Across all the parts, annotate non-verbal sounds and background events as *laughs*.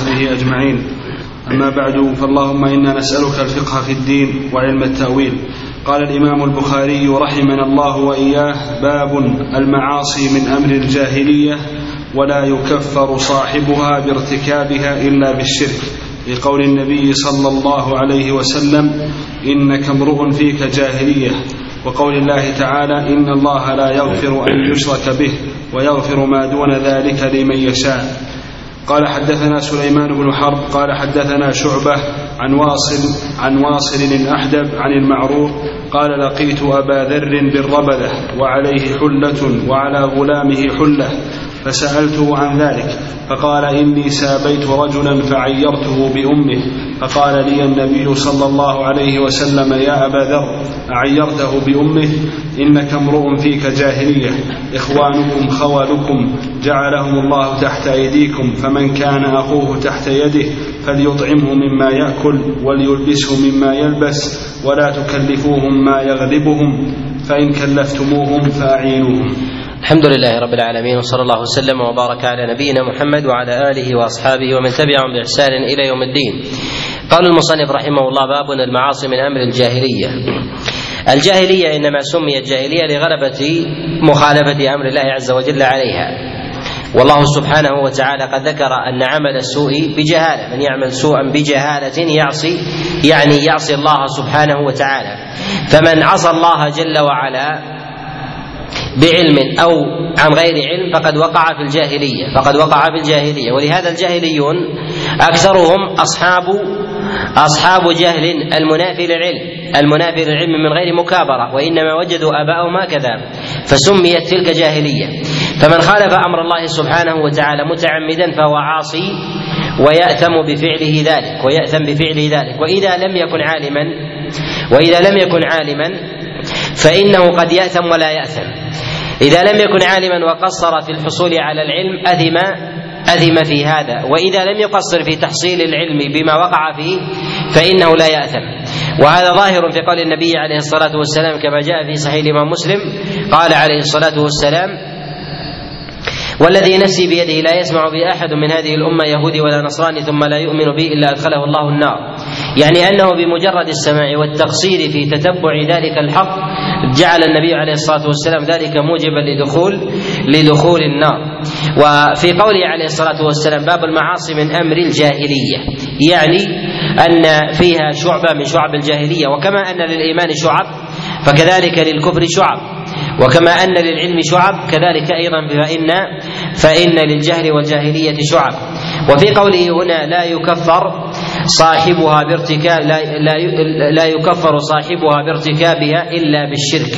وصحبه أجمعين. أما بعد فاللهم إنا نسألك الفقه في الدين وعلم التأويل. قال الإمام البخاري رحمنا الله وإياه باب المعاصي من أمر الجاهلية ولا يكفر صاحبها بارتكابها إلا بالشرك. لقول النبي صلى الله عليه وسلم إنك امرؤ فيك جاهلية. وقول الله تعالى إن الله لا يغفر أن يشرك به ويغفر ما دون ذلك لمن يشاء. قال حدثنا سليمان بن حرب قال حدثنا شعبة عن واصل عن واصل الأحدب عن المعروف قال لقيت أبا ذر بالربذة وعليه حلة وعلى غلامه حلة فسألته عن ذلك فقال إني سابيت رجلا فعيرته بأمه فقال لي النبي صلى الله عليه وسلم يا أبا ذر أعيرته بأمه؟ إنك امرؤ فيك جاهلية إخوانكم خوالكم جعلهم الله تحت أيديكم فمن كان أخوه تحت يده فليطعمه مما يأكل وليلبسه مما يلبس ولا تكلفوهم ما يغلبهم فإن كلفتموهم فأعينوهم. الحمد لله رب العالمين وصلى الله وسلم وبارك على نبينا محمد وعلى آله وأصحابه ومن تبعهم بإحسان إلى يوم الدين. قال المصنف رحمه الله باب المعاصي من أمر الجاهلية. الجاهلية إنما سميت جاهليه لغلبة مخالفة أمر الله عز وجل عليها. والله سبحانه وتعالى قد ذكر أن عمل السوء بجهالة، من يعمل سوءا بجهالة يعصي يعني يعصي الله سبحانه وتعالى. فمن عصى الله جل وعلا بعلم أو عن غير علم فقد وقع في الجاهلية فقد وقع في الجاهلية. ولهذا الجاهليون أكثرهم أصحاب أصحاب جهل المنافي للعلم المنافي للعلم من غير مكابرة وإنما وجدوا آباءهم هكذا فسميت تلك جاهلية. فمن خالف أمر الله سبحانه وتعالى متعمدا فهو عاصي ويأثم بفعله ذلك ويأثم بفعله ذلك. وإذا لم يكن عالما وإذا لم يكن عالما فإنه قد يأثم ولا يأثم. إذا لم يكن عالما وقصر في الحصول على العلم أثم أثم في هذا. وإذا لم يقصر في تحصيل العلم بما وقع فيه فإنه لا يأثم. وهذا ظاهر في قول النبي عليه الصلاة والسلام كما جاء في صحيح الإمام مسلم قال عليه الصلاة والسلام والذي نفسي بيده لا يسمع بي أحد من هذه الأمة يهودي ولا نصراني ثم لا يؤمن بي إلا أدخله الله النار. يعني أنه بمجرد السماع والتقصير في تتبع ذلك الحق جعل النبي عليه الصلاة والسلام ذلك موجبا لدخول لدخول النار. وفي قوله عليه الصلاة والسلام باب المعاصي من أمر الجاهلية يعني أن فيها شعبة من شعب الجاهلية وكما أن للإيمان شعب فكذلك للكفر شعب وكما أن للعلم شعب كذلك أيضا فان فإن للجهل والجاهلية شعب. وفي قوله هنا لا يكفر صاحبها بارتكاب لا, لا, لا يكفر صاحبها بارتكابها إلا بالشرك.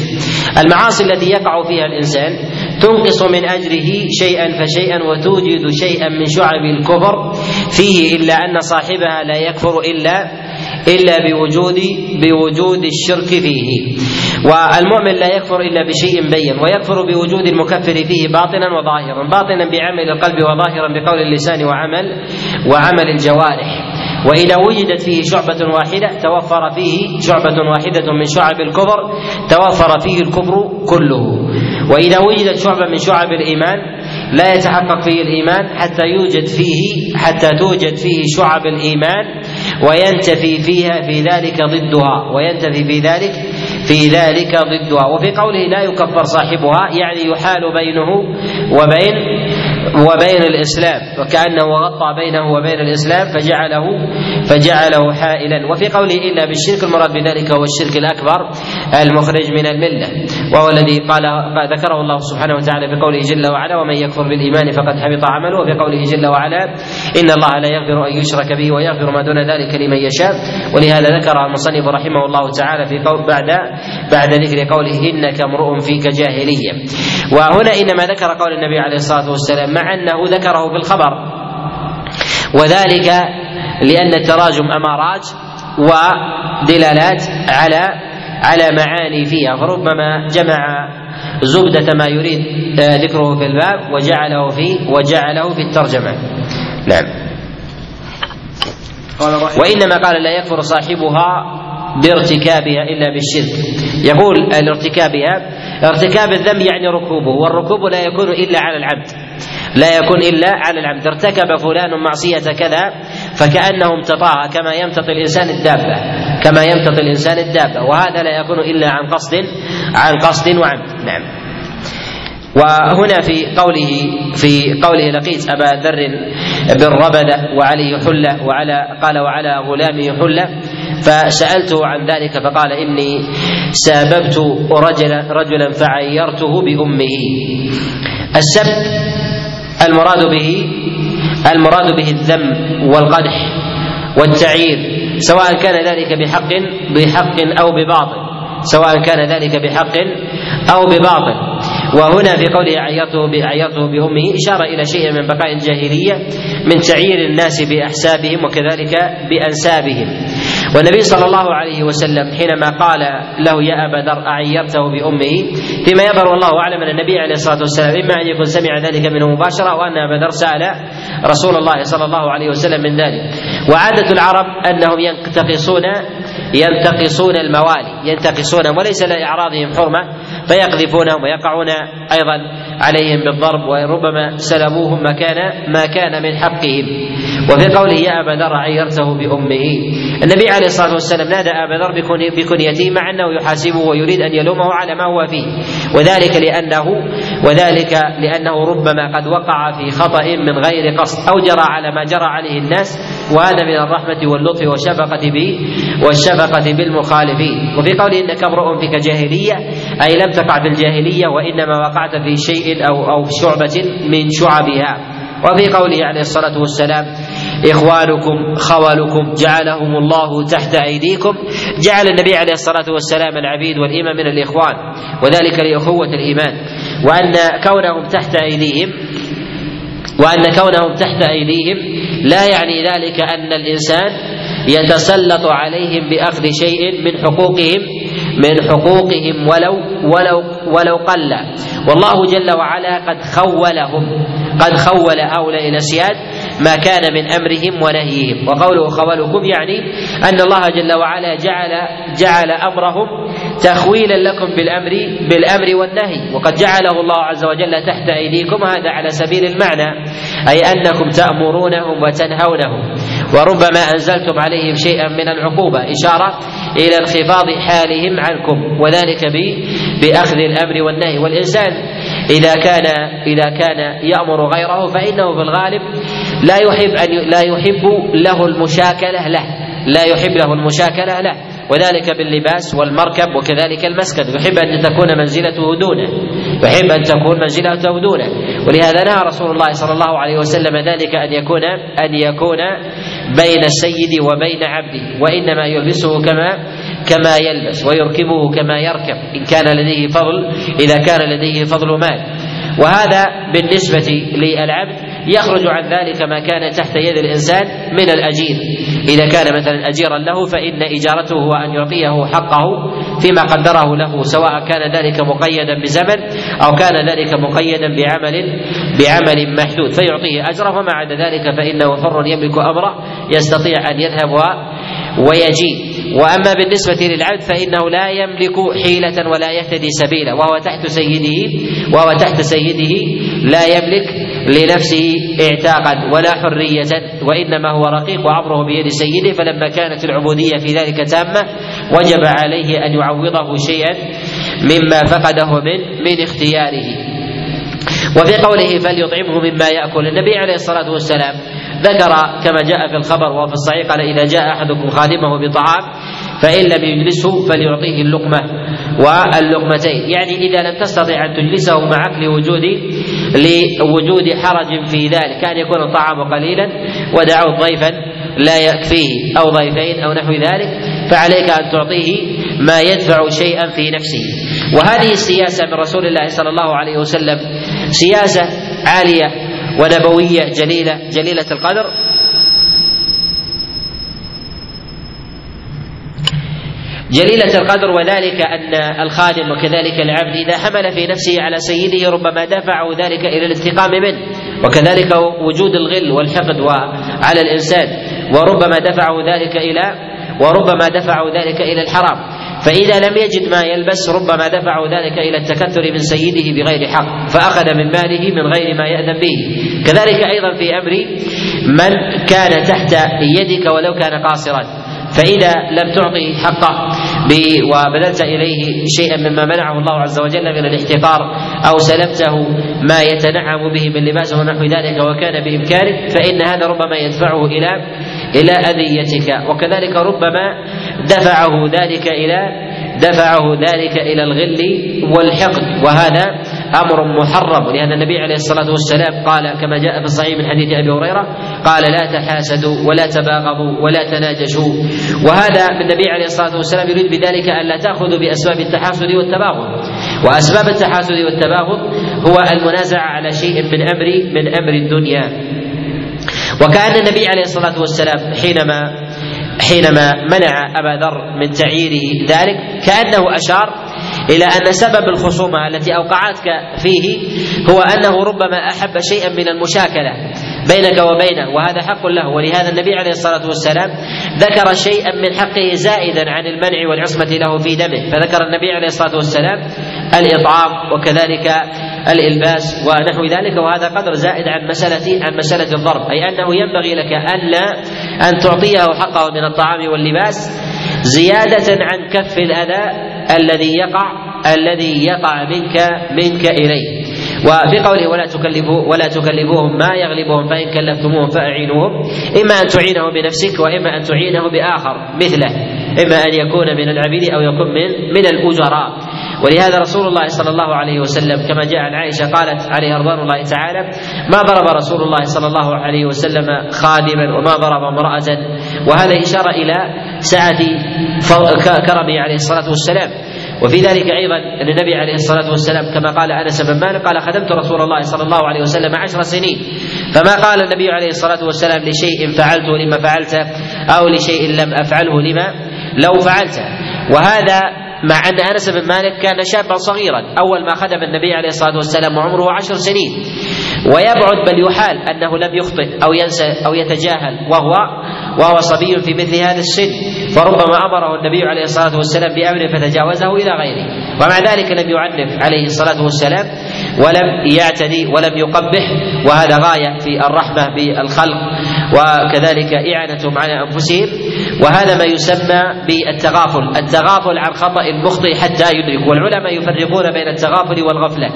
المعاصي التي يقع فيها الإنسان تنقص من أجره شيئا فشيئا وتوجد شيئا من شعب الكفر فيه إلا أن صاحبها لا يكفر إلا إلا بوجود بوجود الشرك فيه. والمؤمن لا يكفر إلا بشيء بين ويكفر بوجود المكفر فيه باطنا وظاهرا. باطنا بعمل القلب وظاهرا بقول اللسان وعمل وعمل الجوارح. وإذا وجدت فيه شعبة واحدة توفر فيه شعبة واحدة من شعب الكفر توفر فيه الكفر كله. وإذا وجدت شعبة من شعب الإيمان لا يتحقق فيه الإيمان حتى يوجد فيه حتى توجد فيه شعب الإيمان وينتفي فيها في ذلك ضدها وينتفي في ذلك في ذلك ضدها. وفي قوله لا يكفر صاحبها يعني يحال بينه وبين وبين الإسلام وكأنه غطى بينه وبين الإسلام فجعله فجعله حائلا. وفي قوله الا بالشرك المراد بذلك هو الشرك الأكبر المخرج من الملة. وهو الذي قال ذكره الله سبحانه وتعالى في قوله جل وعلا ومن يكفر بالإيمان فقد حبط عمله. وفي قوله جل وعلا إن الله لا يغفر أن يشرك به ويغفر ما دون ذلك لمن يشاء. ولهذا ذكر المصنف رحمه الله تعالى في قول بعد بعد ذكر قوله إنك امرؤ فيك جاهلية. وهنا إنما ذكر قول النبي عليه الصلاة والسلام مع أنه ذكره بالخبر وذلك لأن التراجم امارات ودلالات على على معاني فيها. فربما جمع زبدة ما يريد ذكره في الباب وجعله في وجعله في الترجمة. نعم. وإنما قال لا يكفر صاحبها بارتكابها إلا بالشرك. يقول الارتكابها ارتكاب الذنب يعني ركوبه والركوب لا يكون إلا على العبد. لا يكون إلا على العمد ارتكب فلان معصية كذا فكأنه امتطاها كما يمتطي الإنسان الدابة كما يمتطي الإنسان الدابة. وهذا لا يكون إلا عن قصد عن قصد وعمد. نعم. وهنا في قوله في قوله لقيت أبا ذر بن ربده وعليه حلة وعلى قال وعلى غلامه حلة فسألته عن ذلك فقال إني ساببت رجلا رجلا فعيرته بأمه. السب المراد به المراد به الذم والقدح والتعيير سواء كان ذلك بحق بحق أو بباطل سواء كان ذلك بحق أو بباطل. وهنا في قوله عيرته عيرته بأمه إشارة إلى شيء من بقاء الجاهلية من تعيير الناس بأحسابهم وكذلك بأنسابهم. والنبي صلى الله عليه وسلم حينما قال له يا أبا ذر أعيرته بأمه فيما يظهر والله أعلم أن النبي عليه الصلاة والسلام إما أن يكون سمع ذلك منه مباشرة وأن أبا ذر سأل رسول الله صلى الله عليه وسلم من ذلك. وعادة العرب أنهم ينتقصون ينتقصون الموالي ينتقصون وليس لإعراضهم حرمة فيقذفونهم ويقعون أيضا عليهم بالضرب وربما سلبوهم ما كان ما كان من حقهم. وفي قوله يا أبا ذر عيرته بأمه النبي عليه الصلاة والسلام نادى أبا ذر بكنيته مع أنه يحاسبه ويريد أن يلومه على ما هو فيه. وذلك لأنه وذلك لأنه ربما قد وقع في خطأ من غير قصد أو جرى على ما جرى عليه الناس وهذا من الرحمة واللطف والشفقة به والشفقة بالمخالفين. وفي قوله إنك امرؤ فيك جاهلية أي لم تقع في الجاهلية وإنما وقعت في شيء أو أو شعبة من شعبها. وفي قوله عليه الصلاة والسلام إخوانكم خولكم جعلهم الله تحت أيديكم جعل النبي عليه الصلاة والسلام العبيد والإمام من الإخوان وذلك لأخوة الإيمان وأن كونهم تحت أيديهم وأن كونهم تحت أيديهم لا يعني ذلك أن الإنسان يتسلط عليهم بأخذ شيء من حقوقهم من حقوقهم ولو ولو ولو قل. والله جل وعلا قد خولهم قد خول هؤلاء الأسياد ما كان من أمرهم ونهيهم. وقوله خولكم يعني أن الله جل وعلا جعل جعل أمرهم تخويلا لكم بالأمر بالأمر والنهي. وقد جعله الله عز وجل تحت أيديكم هذا على سبيل المعنى أي أنكم تأمرونهم وتنهونهم. وربما أنزلتم عليهم شيئا من العقوبة إشارة إلى انخفاض حالهم عنكم وذلك بأخذ الأمر والنهي والانسان إذا كان إذا كان يأمر غيره فإنه في الغالب لا يحب أن لا يحب له المشاكلة له لا يحب له المشاكلة له. وذلك باللباس والمركب وكذلك المسكن. يحب أن تكون منزلته دونه يحب أن تكون منزلته دونه. ولهذا نهى رسول الله صلى الله عليه وسلم ذلك أن يكون أن يكون بين السيد وبين عبده وإنما يلبسه كما كما يلبس ويركبه كما يركب إن كان لديه فضل إذا كان لديه فضل مال. وهذا بالنسبة للعبد يخرج عن ذلك ما كان تحت يد الإنسان من الأجير. إذا كان مثلا اجيرا له فإن إجارته هو أن يعطيه حقه فيما قدره له سواء كان ذلك مقيدا بزمن أو كان ذلك مقيدا بعمل بعمل محدود. فيعطيه أجره وما عدا ذلك فإنه حر يملك أمره يستطيع أن يذهب ويجيء. وأما بالنسبة للعبد فإنه لا يملك حيلة ولا يهتدي سبيلا. وهو تحت سيده وهو تحت سيده لا يملك لنفسه اعتاقا ولا حرية. وإنما هو رقيق وعبره بيد سيده. فلما كانت العبودية في ذلك تامة وجب عليه أن يعوضه شيئا مما فقده من من اختياره. وفي قوله فليطعمه مما يأكل. النبي عليه الصلاة والسلام ذكر كما جاء في الخبر وفي الصحيح قال إذا جاء أحدكم خادمه بطعام فإن لم يجلسه فليعطيه اللقمة واللقمتين. يعني إذا لم تستطع أن تجلسه مع عقل وجود لوجود حرج في ذلك كان يكون الطعام قليلا ودعوت ضيفا لا يكفيه أو ضيفين أو نحو ذلك فعليك أن تعطيه ما يدفع شيئا في نفسه. وهذه السياسة من رسول الله صلى الله عليه وسلم سياسة عالية ونبوية جليلة جليلة القدر. جليلة القدر وذلك أن الخادم وكذلك العبد إذا حمل في نفسه على سيده ربما دفعه ذلك إلى الانتقام منه. وكذلك وجود الغل والحقد على الإنسان. وربما دفعه ذلك إلى وربما دفعه ذلك إلى الحرام. فإذا لم يجد ما يلبس ربما دفعه ذلك إلى التكثر من سيده بغير حق فأخذ من ماله من غير ما يأذن به. كذلك أيضا في أمر من كان تحت يدك ولو كان قاصرا فإذا لم تعطي حقه وبذلت إليه شيئا مما منعه الله عز وجل من الاحتقار أو سلبته ما يتنعم به من لباسه ونحو ذلك وكان بإمكانك فإن هذا ربما يدفعه إلى إلى أذيتك. وكذلك ربما دفعه ذلك إلى دفعه ذلك إلى الغل والحقد. وهذا أمر محرم. لأن النبي عليه الصلاة والسلام قال كما جاء في الصحيح من حديث أبي هريرة قال لا تحاسدوا ولا تباغضوا ولا تناجشوا. وهذا النبي عليه الصلاة والسلام يريد بذلك الا تأخذوا بأسباب التحاسد والتباغض. وأسباب التحاسد والتباغض هو المنازعة على شيء من أمر من أمر الدنيا. وكأن النبي عليه الصلاة والسلام حينما حينما منع أبا ذر من تعييره ذلك كأنه أشار إلى أن سبب الخصومة التي أوقعتك فيه هو أنه ربما أحب شيئا من المشاكلة. بينك وبينه وهذا حق له. ولهذا النبي عليه الصلاة والسلام ذكر شيئا من حقه زائدا عن المنع والعصمة له في دمه. فذكر النبي عليه الصلاة والسلام الإطعام وكذلك الإلباس ونحو ذلك وهذا قدر زائد عن مساله عن مسألة الضرب. أي أنه ينبغي لك الا أن تعطيه حقه من الطعام واللباس زيادة عن كف الأذى الذي يقع الذي يقع منك منك إليه. وفي قوله ولا تكلفوا ولا تكلفوهم ما يغلبهم فإن كلفتموهم فأعينوهم. إما أن تعينه بنفسك وإما أن تعينه بآخر مثله. إما أن يكون من العبيد أو يكون من من الأجراء. ولهذا رسول الله صلى الله عليه وسلم كما جاء عن عائشة قالت عليه رضوان الله تعالى ما ضرب رسول الله صلى الله عليه وسلم خادما وما ضرب امرأة؟ وهذا إشارة إلى سعة كرمه عليه الصلاة والسلام. وفي ذلك أيضا أن النبي عليه الصلاة والسلام كما قال أنس بن مالك قال خدمت رسول الله صلى الله عليه وسلم عشر سنين. فما قال النبي عليه الصلاة والسلام لشيء فعلته لما فعلته أو لشيء لم أفعله لما لو فعلته وهذا مع أن أنس بن مالك كان شابا صغيرا. أول ما خدم النبي عليه الصلاة والسلام وعمره عشر سنين. ويبعد بل يحال أنه لم يخطئ أو ينسى أو يتجاهل وهو وهو صبي في مثل هذا السن. فربما أمره النبي عليه الصلاة والسلام بأمر فتجاوزه إلى غيره. ومع ذلك لم يعنف عليه الصلاة والسلام ولم يعتدي ولم يقبح. وهذا غاية في الرحمة بالخلق. وكذلك إعانتهم على أنفسهم. وهذا ما يسمى بالتغافل. التغافل عن خطأ المخطئ حتى يدرك والعلماء يفرقون بين التغافل والغفلة.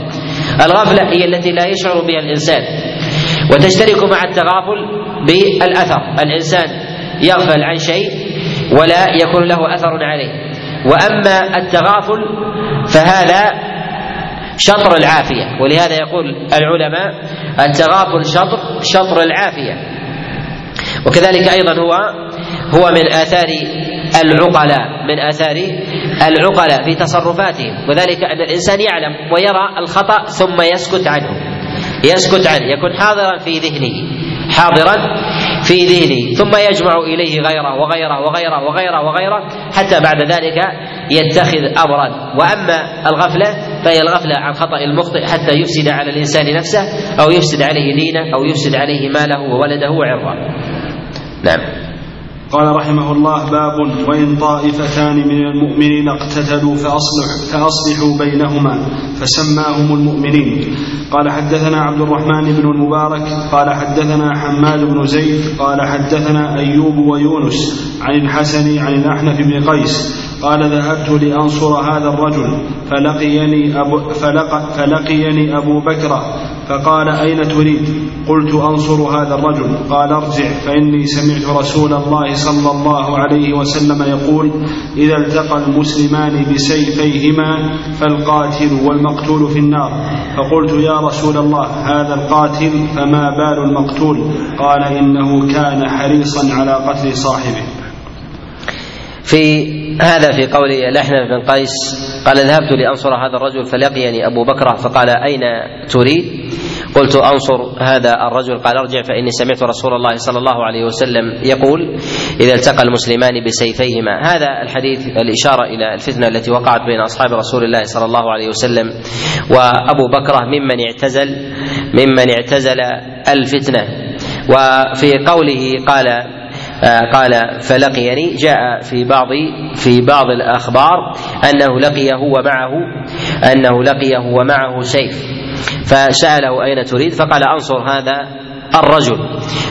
الغفلة هي التي لا يشعر بها الإنسان. وتشترك مع التغافل بالأثر. الإنسان يغفل عن شيء ولا يكون له أثر عليه. وأما التغافل فهذا شطر العافية. ولهذا يقول العلماء التغافل شطر شطر العافية. وكذلك أيضا هو هو من آثار العقلاء من آثار العقلاء في تصرفاتهم. وذلك أن الإنسان يعلم ويرى الخطأ ثم يسكت عنه. يسكت عنه. يكون حاضرا في ذهنه. حاضرا في ذهنه. ثم يجمع إليه غيره وغيره وغيره وغيره وغيره حتى بعد ذلك يتخذ امرا. وأما الغفلة فهي الغفلة عن خطأ المخطئ حتى يفسد على الإنسان نفسه أو يفسد عليه دينه أو يفسد عليه ماله وولده وعرضه. نعم. قال رحمه الله باب وإن طائفتان من المؤمنين اقتتلوا فأصلح فأصلحوا بينهما فسماهم المؤمنين. قال حدثنا عبد الرحمن بن المبارك قال حدثنا حماد بن زيد قال حدثنا أيوب ويونس عن الحسن عن الأحنف بن قيس قال ذهبت لأنصر هذا الرجل فلقيني أبو, فلق فلقيني أبو بكر فقال أين تريد؟ قلت أنصر هذا الرجل. قال أرجع فإني سمعت رسول الله صلى الله عليه وسلم يقول إذا التقى المسلمان بسيفيهما فالقاتل والمقتول في النار. فقلت يا رسول الله هذا القاتل فما بال المقتول؟ قال إنه كان حريصا على قتل صاحبه. في هذا في قول الأحنف بن قيس قال ذهبت لأنصر هذا الرجل فلقيني أبو بكر فقال أين تريد؟ قلت أنصر هذا الرجل. قال أرجع فإني سمعت رسول الله صلى الله عليه وسلم يقول إذا التقى المسلمان بسيفيهما. هذا الحديث الإشارة إلى الفتنة التي وقعت بين أصحاب رسول الله صلى الله عليه وسلم وأبو بكر ممن اعتزل ممن اعتزل الفتنة. وفي قوله قال قال فلقيني جاء في بعض في بعض الأخبار أنه لقيه ومعه أنه لقيه ومعه سيف. فسأله أين تريد؟ فقال أنصر هذا الرجل.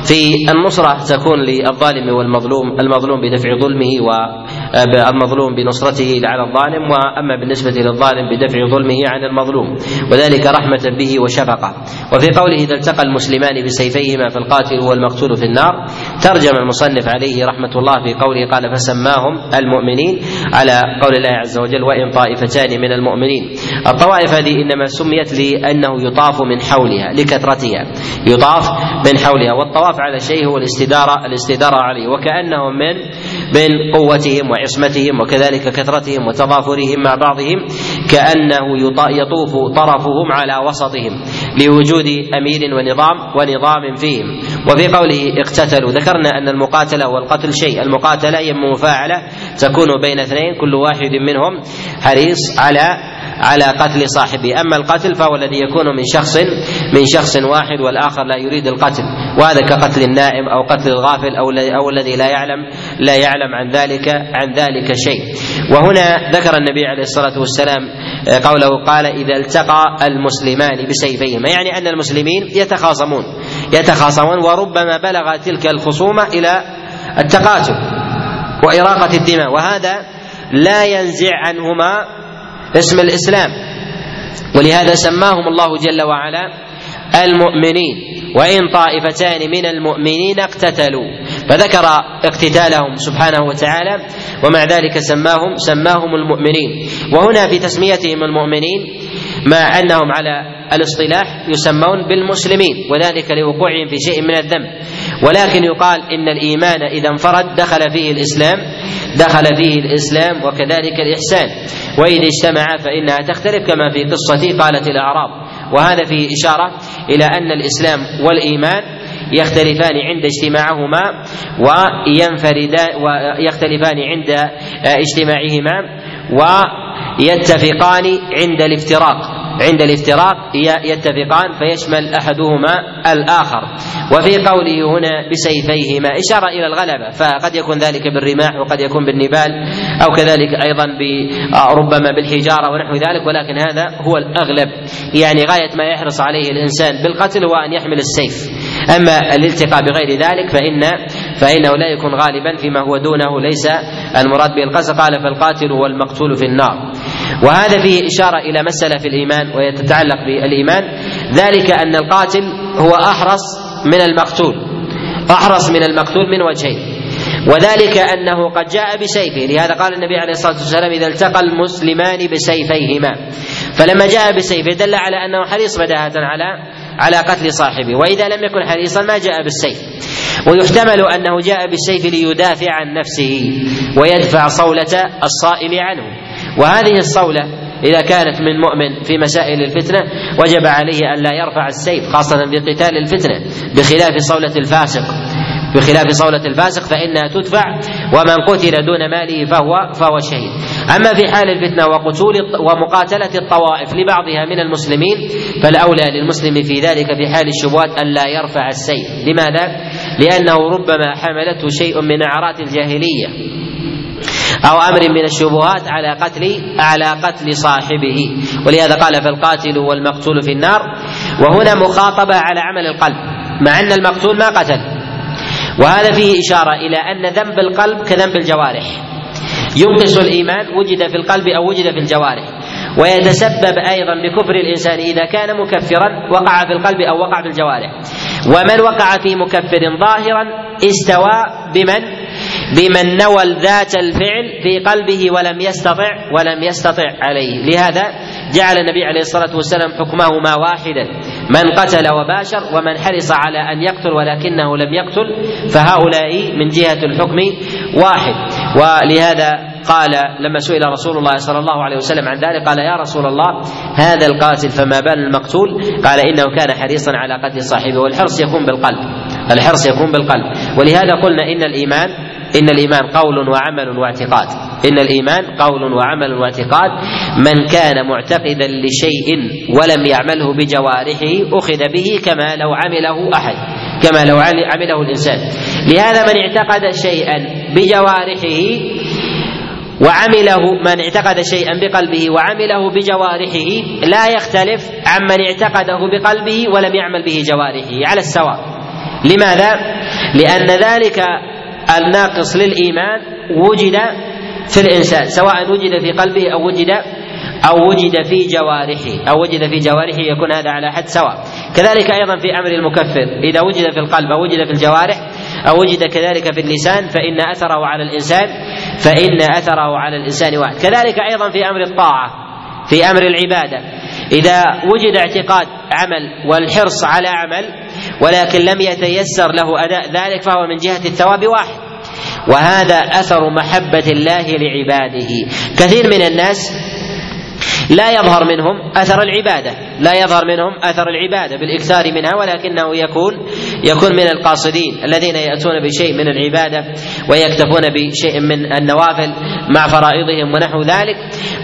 في النصرة تكون للظالم والمظلوم المظلوم بدفع ظلمه والمظلوم بنصرته على الظالم وأما بالنسبة للظالم بدفع ظلمه عن المظلوم وذلك رحمة به وشفقة. وفي قوله إذا التقى المسلمان بسيفيهما فالقاتل والمقتول في النار. ترجم المصنف عليه رحمة الله في قوله قال فسماهم المؤمنين على قول الله عز وجل وإن طائفتان من المؤمنين. الطوائف هذه إنما سميت لأنه يطاف من حولها لكثرتها. يطاف من حولها والطواف على شيء هو الاستدارة الاستدارة عليه وكأنهم من من قوتهم وعصمتهم وكذلك كثرتهم وتضافرهم مع بعضهم كأنه يطوف طرفهم على وسطهم لوجود أمير ونظام ونظام فيهم. وفي قوله اقتتلوا ذكرنا أن المقاتلة والقتل شيء المقاتلة هي مفاعلة تكون بين اثنين كل واحد منهم حريص على على قتل صاحبه. أما القتل فهو الذي يكون من شخص من شخص واحد والآخر لا يريد القتل. وهذا كقتل النائم أو قتل الغافل أو أو الذي لا يعلم لا يعلم عن ذلك عن ذلك شيء. وهنا ذكر النبي عليه الصلاة والسلام قوله قال إذا التقى المسلمان بسيفيهما. يعني أن المسلمين يتخاصمون. يتخاصمون وربما بلغ تلك الخصومة إلى التقاتل وإراقة الدماء. وهذا لا ينزع عنهما اسم الإسلام. ولهذا سماهم الله جل وعلا المؤمنين وإن طائفتان من المؤمنين اقتتلوا. فذكر اقتتالهم سبحانه وتعالى ومع ذلك سماهم سماهم المؤمنين. وهنا في تسميتهم المؤمنين مع أنهم على الاصطلاح يسمون بالمسلمين وذلك لوقوعهم في شيء من الذنب. ولكن يقال إن الإيمان إذا انفرد دخل فيه الإسلام دخل فيه الإسلام وكذلك الإحسان. واذا اجتمع فإنها تختلف كما في قصة قالت الأعراب. وهذا فيه إشارة إلى أن الإسلام والإيمان يختلفان عند اجتماعهما وينفردان ويختلفان عند اجتماعهما ويتفقان عند الافتراق. عند الافتراق يتفقان فيشمل أحدهما الآخر. وفي قوله هنا بسيفيهما إشارة إلى الغلبة فقد يكون ذلك بالرماح وقد يكون بالنبال أو كذلك أيضا ربما بالحجارة ونحو ذلك ولكن هذا هو الأغلب. يعني غاية ما يحرص عليه الإنسان بالقتل هو أن يحمل السيف. أما الالتقاء بغير ذلك فإن فإنه لا يكون غالبا فيما هو دونه ليس المراد به. القصد قال فالقاتل والمقتول في النار. وهذا فيه إشارة إلى مسألة في الإيمان ويتعلق بالإيمان. ذلك أن القاتل هو أحرص من المقتول أحرص من المقتول من وجهين. وذلك أنه قد جاء بسيفه لهذا قال النبي عليه الصلاة والسلام إذا التقى المسلمان بسيفيهما. فلما جاء بسيفه دل على أنه حريص بداهة على على قتل صاحبه. وإذا لم يكن حريصا ما جاء بالسيف. ويحتمل أنه جاء بالسيف ليدافع عن نفسه ويدفع صولة الصائل عنه. وهذه الصولة إذا كانت من مؤمن في مسائل الفتنة وجب عليه أن لا يرفع السيف خاصة في قتال الفتنة بخلاف صولة الفاسق. بخلاف صولة الفاسق فإنها تدفع ومن قتل دون ماله فهو فهو شهيد. أما في حال الفتنة وقتول ومقاتلة الطوائف لبعضها من المسلمين فالأولى للمسلم في ذلك في حال الشبهات أن لا يرفع السيف. لماذا؟ لأنه ربما حملته شيء من أعراض الجاهلية أو أمر من الشبهات على قتل على قتل صاحبه. ولهذا قال فالقاتل والمقتول في النار. وهنا مخاطبة على عمل القلب مع أن المقتول ما قتل. وهذا فيه إشارة إلى أن ذنب القلب كذنب الجوارح. ينقص الإيمان وجد في القلب أو وجد في الجوارح. ويتسبب أيضا بكفر الإنسان إذا كان مكفرا وقع في القلب أو وقع في الجوارح. ومن وقع في مكفر ظاهرا استوى بمن؟ بمن نوى ذات الفعل في قلبه ولم يستطع ولم يستطع عليه. لهذا جعل النبي عليه الصلاة والسلام حكمهما واحدا من قتل وباشر ومن حرص على أن يقتل ولكنه لم يقتل فهؤلاء من جهة الحكم واحد. ولهذا قال لما سئل رسول الله صلى الله عليه وسلم عن ذلك قال يا رسول الله هذا القاتل فما بال المقتول؟ قال إنه كان حريصا على قتل صاحبه. والحرص يكون بالقلب الحرص يكون بالقلب. ولهذا قلنا إن الإيمان إن الإيمان قول وعمل واعتقاد. إن الإيمان قول وعمل واعتقاد. من كان معتقدا لشيء ولم يعمله بجوارحه أخذ به كما لو عمله أحد. كما لو عمله الإنسان. لهذا من اعتقد شيئا بجوارحه وعمله من اعتقد شيئا بقلبه وعمله بجوارحه لا يختلف عمن اعتقده بقلبه ولم يعمل به جوارحه. على السواء. لماذا؟ لأن ذلك الناقص للإيمان وجد في الإنسان سواء وجد في قلبه أو وجد أو وجد في جوارحه أو وجد في جوارحه يكون هذا على حد سواء. كذلك أيضا في أمر المكفر إذا وجد في القلب أو وجد في الجوارح أو وجد كذلك في اللسان فإن أثره على الإنسان فإن أثره على الإنسان واحد. كذلك أيضا في أمر الطاعة في أمر العبادة. إذا وجد اعتقاد عمل والحرص على عمل ولكن لم يتيسر له أداء ذلك فهو من جهة الثواب واحد. وهذا أثر محبة الله لعباده. كثير من الناس لا يظهر منهم أثر العبادة. لا يظهر منهم أثر العبادة بالإكثار منها ولكنه يكون يكون من القاصدين الذين يأتون بشيء من العبادة ويكتفون بشيء من النوافل مع فرائضهم ونحو ذلك.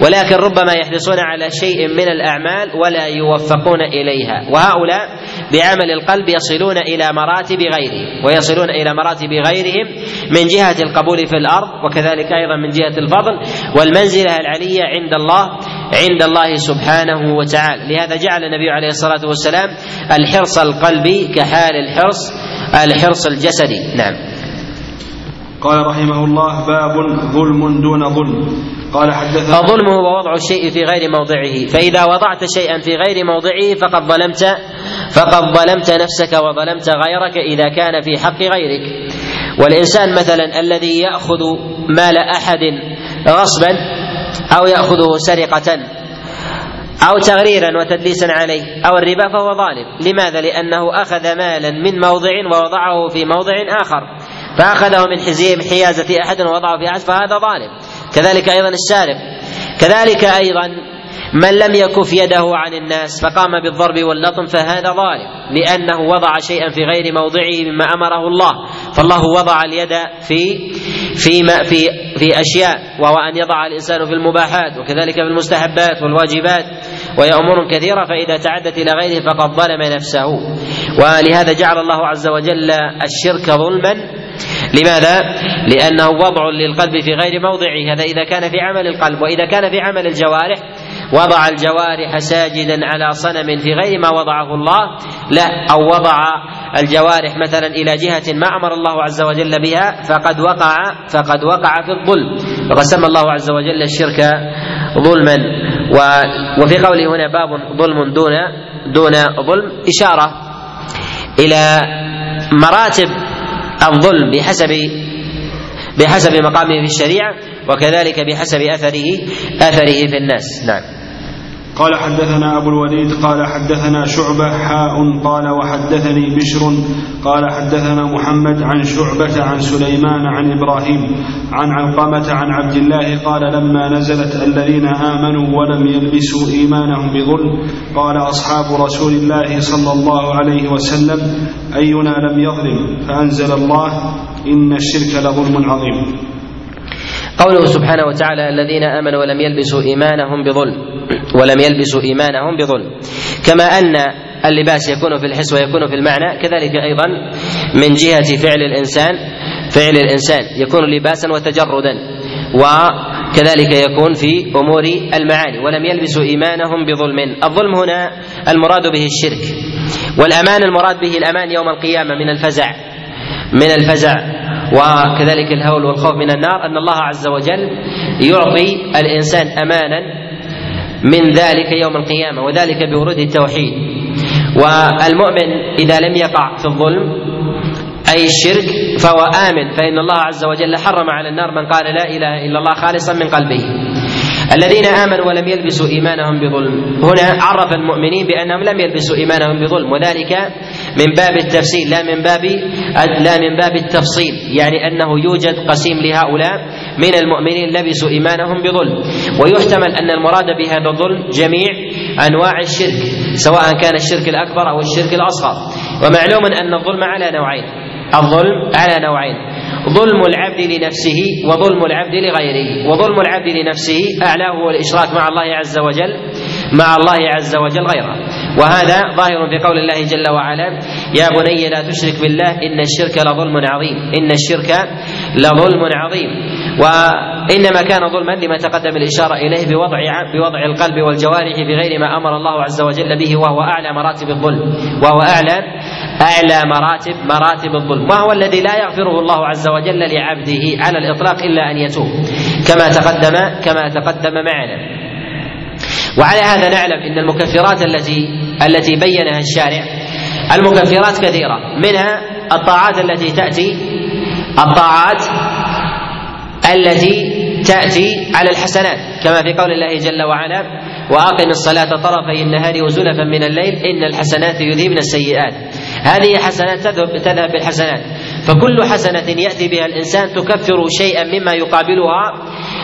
ولكن ربما يحرصون على شيء من الأعمال ولا يوفقون إليها. وهؤلاء بعمل القلب يصلون إلى مراتب غيرهم ويصلون إلى مراتب غيرهم من جهة القبول في الأرض وكذلك أيضا من جهة الفضل والمنزلة العلية عند الله عند الله سبحانه وتعالى. لهذا جعل النبي عليه الصلاة والسلام الحرص القلبي كحال الحرص الحرص الجسدي. نعم. قال رحمه الله باب ظلم دون ظلم. قال حدثنا الظلم هو وضع الشيء في غير موضعه. فإذا وضعت شيئا في غير موضعه فقد ظلمت فقد ظلمت نفسك وظلمت غيرك إذا كان في حق غيرك. والإنسان مثلا الذي يأخذ مال أحد غصبا أو يأخذه سرقة أو تغريرا وتدليسا عليه أو الربا فهو ظالم. لماذا؟ لأنه أخذ مالا من موضع ووضعه في موضع آخر. فأخذه من حيازة أحد ووضعه في أحد فهذا ظالم. كذلك أيضا السارق كذلك أيضا من لم يكف يده عن الناس فقام بالضرب واللطم فهذا ظالم لأنه وضع شيئا في غير موضعه مما أمره الله. فالله وضع اليد في في في في أشياء وهو أن يضع الإنسان في المباحات وكذلك في المستحبات والواجبات. وهي أمور كثيرة فإذا تعدت إلى غيره فقد ظلم نفسه. ولهذا جعل الله عز وجل الشرك ظلما. لماذا؟ لأنه وضع للقلب في غير موضعه. هذا إذا كان في عمل القلب وإذا كان في عمل الجوارح وضع الجوارح ساجدا على صنم في غير ما وضعه الله. لا أو وضع الجوارح مثلا إلى جهة ما أمر الله عز وجل بها فقد وقع فقد وقع في الظلم. وقد سمى الله عز وجل الشرك ظلما. وفي قوله هنا باب ظلم دون دون ظلم إشارة إلى مراتب الظلم بحسب بحسب مقامه في الشريعة وكذلك بحسب اثره أثره في الناس. نعم. قال حدثنا أبو الوليد قال حدثنا شعبة حاء قال وحدثني بشر قال حدثنا محمد عن شعبة عن سليمان عن إبراهيم عن علقمة عن عبد الله قال لما نزلت الذين آمنوا ولم يلبسوا إيمانهم بظلم قال أصحاب رسول الله صلى الله عليه وسلم أينا لم يظلم فأنزل الله إن الشرك لظلم عظيم. قوله سبحانه وتعالى الذين آمنوا ولم يلبسوا إيمانهم بظلم. ولم يلبسوا إيمانهم بظلم. كما أن اللباس يكون في الحس ويكون في المعنى كذلك أيضا من جهة فعل الإنسان فعل الإنسان يكون لباسا وتجردا وكذلك يكون في أمور المعاني. ولم يلبسوا إيمانهم بظلم. الظلم هنا المراد به الشرك والأمان المراد به الأمان يوم القيامة من الفزع من الفزع. وكذلك الهول والخوف من النار أن الله عز وجل يعطي الإنسان امانا من ذلك يوم القيامة وذلك بورود التوحيد. والمؤمن إذا لم يقع في الظلم أي الشرك فهو آمن فإن الله عز وجل حرم على النار من قال لا إله إلا الله خالصا من قلبه. الذين آمنوا ولم يلبسوا إيمانهم بظلم. هنا عرف المؤمنين بأنهم لم يلبسوا إيمانهم بظلم وذلك من باب التفسير لا من باب لا من باب التفصيل يعني أنه يوجد قسيم لهؤلاء من المؤمنين لبسوا إيمانهم بظلم. ويحتمل أن المراد بهذا الظلم جميع أنواع الشرك سواء كان الشرك الأكبر أو الشرك الأصغر. ومعلوم أن الظلم على نوعين الظلم على نوعين. ظلم العبد لنفسه وظلم العبد لغيره. وظلم العبد لنفسه اعلاه هو الإشراك مع الله عز وجل مع الله عز وجل غيره. وهذا ظاهر في قول الله جل وعلا يا بني لا تشرك بالله إن الشرك لظلم عظيم. إن الشرك لظلم عظيم. وإنما كان ظلما لما تقدم الإشارة إليه بوضع بوضع القلب والجوارح بغير ما أمر الله عز وجل به وهو أعلى مراتب الظلم وهو أعلى أعلى مراتب مراتب الظلم. وهو الذي لا يغفره الله عز وجل لعبده على الإطلاق إلا أن يتوب. كما تقدم كما تقدم معنا. وعلى هذا نعلم إن المكفرات التي التي بينها الشارع المكفرات كثيرة. منها الطاعات التي تاتي الطاعات التي تأتي على الحسنات. كما في قول الله جل وعلا وأقم الصلاة طرفي النهار وزلفا من الليل إن الحسنات يذهبن السيئات. هذه حسنات تذهب تذهب بالحسنات. فكل حسنة يأتي بها الإنسان تكفر شيئا مما يقابلها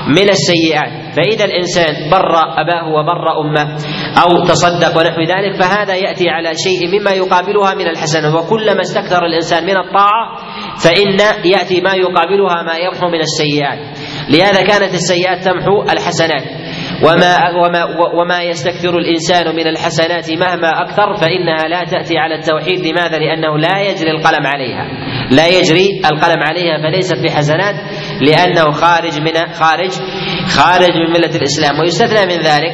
من السيئات. فإذا الإنسان بر أباه وبر أمه أو تصدق ونحو ذلك فهذا يأتي على شيء مما يقابلها من الحسنة وكلما استكثر الإنسان من الطاعة فإن يأتي ما يقابلها ما يمحو من السيئات. لهذا كانت السيئات تمحو الحسنات. وما وما وما يستكثر الإنسان من الحسنات مهما أكثر فإنها لا تأتي على التوحيد. لماذا؟ لأنه لا يجري القلم عليها. لا يجري القلم عليها فليست بحسنات لأنه خارج من خارج خارج من ملة الإسلام. ويستثنى من ذلك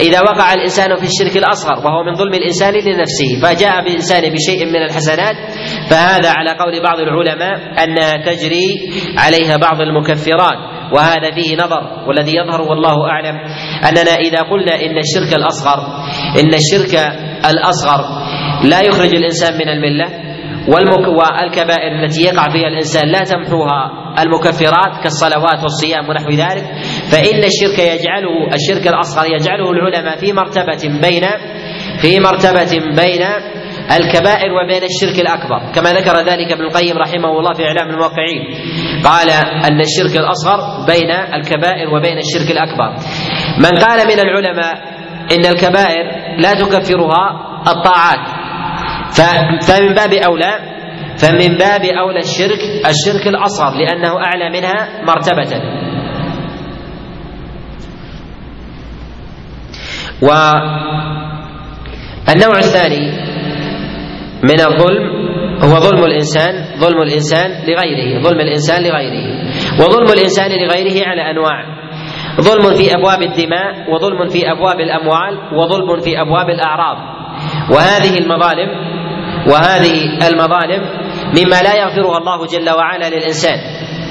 إذا وقع الإنسان في الشرك الأصغر وهو من ظلم الإنسان لنفسه فجاء بالإنسان بشيء من الحسنات. فهذا على قول بعض العلماء أنها تجري عليها بعض المكفرات. وهذا فيه نظر والذي يظهر والله أعلم أننا إذا قلنا إن الشرك الأصغر إن الشرك الأصغر لا يخرج الإنسان من والمك... والكبائر التي يقع فيها الإنسان لا تمحوها المكفرات كالصلوات والصيام ونحو ذلك فإن الشرك يجعله الشرك الأصغر يجعله العلماء في مرتبة بين في مرتبة بين الكبائر وبين الشرك الأكبر. كما ذكر ذلك ابن القيم رحمه الله في إعلام الموقعين. قال أن الشرك الأصغر بين الكبائر وبين الشرك الأكبر. من قال من العلماء إن الكبائر لا تكفرها الطاعات. فمن باب أولى فمن باب أولى الشرك الشرك الأصغر لأنه أعلى منها مرتبة. والنوع الثاني من الظلم هو ظلم الإنسان ظلم الإنسان لغيره ظلم الإنسان لغيره وظلم الإنسان لغيره على أنواع ظلم في أبواب الدماء وظلم في أبواب الأموال وظلم في أبواب الأعراض. وهذه المظالم وهذه المظالم مما لا يغفرها الله جل وعلا للإنسان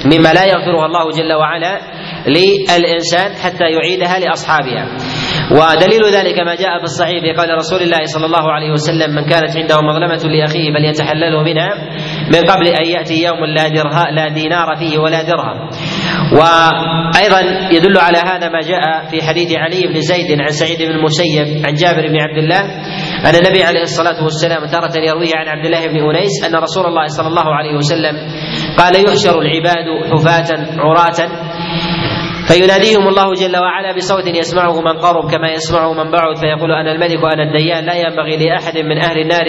مما لا يغفرها الله جل وعلا للإنسان حتى يعيدها لأصحابها. ودليل ذلك ما جاء في الصحيح في قول رسول الله صلى الله عليه وسلم من كانت عنده مظلمة لأخيه فليتحلله منها من قبل أن يأتي يوم لا درها لا دينار فيه ولا درهم. وأيضا يدل على هذا ما جاء في حديث علي بن زيد عن سعيد بن المسيب عن جابر بن عبد الله أن النبي عليه الصلاة والسلام تارة يرويه عن عبد الله بن أنيس أن رسول الله صلى الله عليه وسلم قال يحشر العباد حفاة عراة. فيناديهم الله جل وعلا بصوت يسمعه من قرب كما يسمعه من بعد فيقول أنا الملك وأنا الديان لا ينبغي لأحد من أهل النار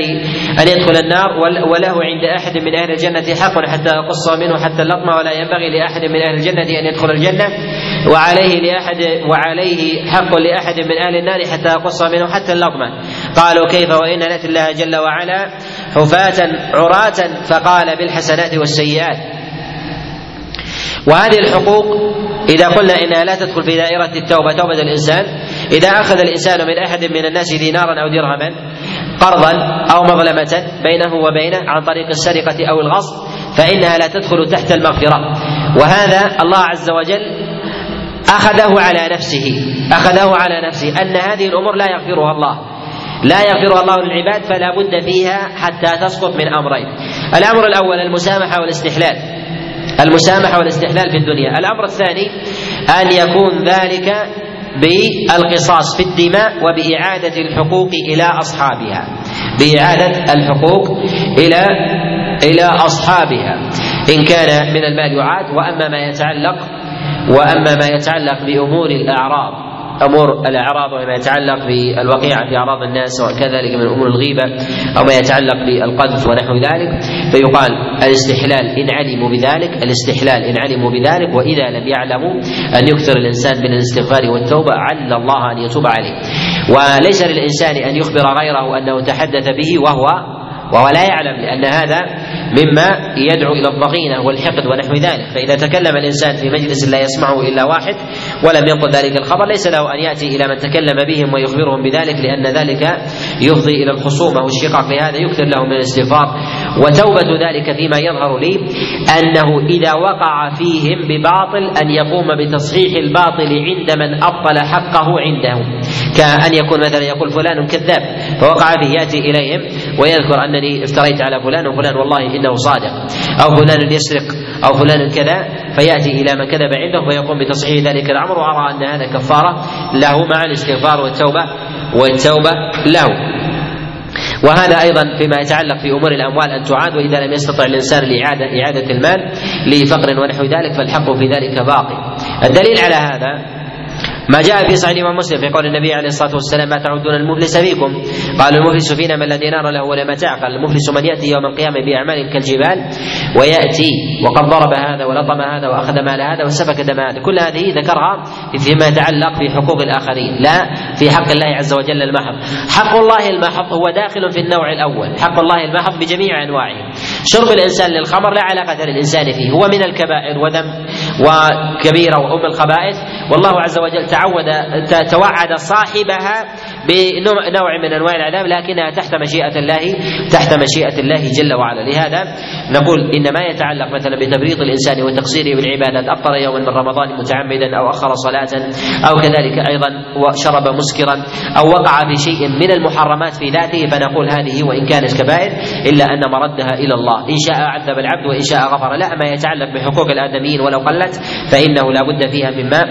أن يدخل النار وله عند أحد من أهل الجنة حق حتى يقص منه حتى اللطمه ولا ينبغي لأحد من أهل الجنة أن يدخل الجنة وعليه لأحد وعليه حق لأحد من أهل النار حتى يقص منه حتى اللطمه قالوا كيف وإن نأتي الله جل وعلا حفاة عراة فقال بالحسنات والسيئات. وهذه الحقوق إذا قلنا إنها لا تدخل في دائرة التوبة توبة الإنسان. إذا أخذ الإنسان من أحد من الناس دينارا أو درهما قرضا أو مظلمة بينه وبينه عن طريق السرقة أو الغصب فإنها لا تدخل تحت المغفرة. وهذا الله عز وجل أخذه على نفسه أخذه على نفسه أن هذه الأمور لا يغفرها الله. لا يغفرها الله للعباد فلا بد فيها حتى تسقط من أمرين. الأمر الأول المسامحة والاستحلال. المسامحة والاستحلال في الدنيا. الأمر الثاني أن يكون ذلك بالقصاص في الدماء وبإعادة الحقوق إلى أصحابها. بإعادة الحقوق إلى إلى أصحابها. إن كان من المال يعاد وأما ما يتعلق وأما ما يتعلق بأمور الأعراض. امور الإعراض وما يتعلق بالوقيعة في أعراض الناس وكذلك من أمور الغيبة أو ما يتعلق بالقذف ونحو ذلك. فيقال الاستحلال إن علموا بذلك الاستحلال إن علموا بذلك وإذا لم يعلموا أن يكثر الإنسان من الاستغفار والتوبة عل الله أن يتوب عليه. وليس للإنسان أن يخبر غيره أنه تحدث به وهو وهو لا يعلم لأن هذا مما يدعو إلى الضغينة والحقد ونحو ذلك. فإذا تكلم الإنسان في مجلس لا يسمعه إلا واحد ولم ينقل ذلك الخبر ليس له أن يأتي إلى من تكلم بهم ويخبرهم بذلك لأن ذلك يفضي إلى الخصومة والشقاق لهذا يكثر له من الاستغفار. وتوبة ذلك فيما يظهر لي أنه إذا وقع فيهم بباطل أن يقوم بتصحيح الباطل عند من أبطل حقه عندهم كأن يكون مثلا يقول فلان كذاب فوقع فيه يأتي إليهم ويذكر أنني افتريت على فلان وفلان والله إنه صادق أو فلان يسرق أو فلان كذا فيأتي إلى من كذب عنده فيقوم بتصحيح ذلك الأمر وأرى أن هذا كفارة له مع الاستغفار والتوبة والتوبة له وهذا أيضا فيما يتعلق في أمور الأموال أن تعاد وإذا لم يستطع الإنسان الاعاده إعادة المال لفقر ونحو ذلك فالحق في ذلك باقي. الدليل على هذا ما جاء في صحيح الإمام مسلم في قول النبي عليه الصلاة والسلام ما تعدون المفلس فيكم؟ قالوا المفلس فينا من لا دينار له ولا متاع. قال المفلس من يأتي يوم القيامة بأعمال كالجبال ويأتي وقد ضرب هذا ولطم هذا وأخذ مال هذا وسفك دم هذا. كل هذه ذكرها فيما يتعلق في حقوق الآخرين لا في حق الله عز وجل المحض. حق الله المحض هو داخل في النوع الأول. حق الله المحض بجميع أنواعه. شرب الإنسان للخمر لا علاقة للإنسان فيه هو من الكبائر وذنب وكبيرة وأم الخبائث. والله عز وجل تعود توعد صاحبها بنوع من أنواع العذاب لكنها تحت مشيئة الله تحت مشيئة الله جل وعلا. لهذا نقول إن ما يتعلق مثلا بتفريط الإنسان وتقصيره بالعبادات أفطر يوما من رمضان متعمدا أو أخر صلاة أو كذلك أيضا وشرب مسكرا أو وقع في شيء من المحرمات في ذاته فنقول هذه وان كانت كبائر إلا أن مردها إلى الله. إن شاء عذب العبد وإن شاء غفر لا ما يتعلق بحقوق الآدميين ولو قلت فإنه لا بد فيها مما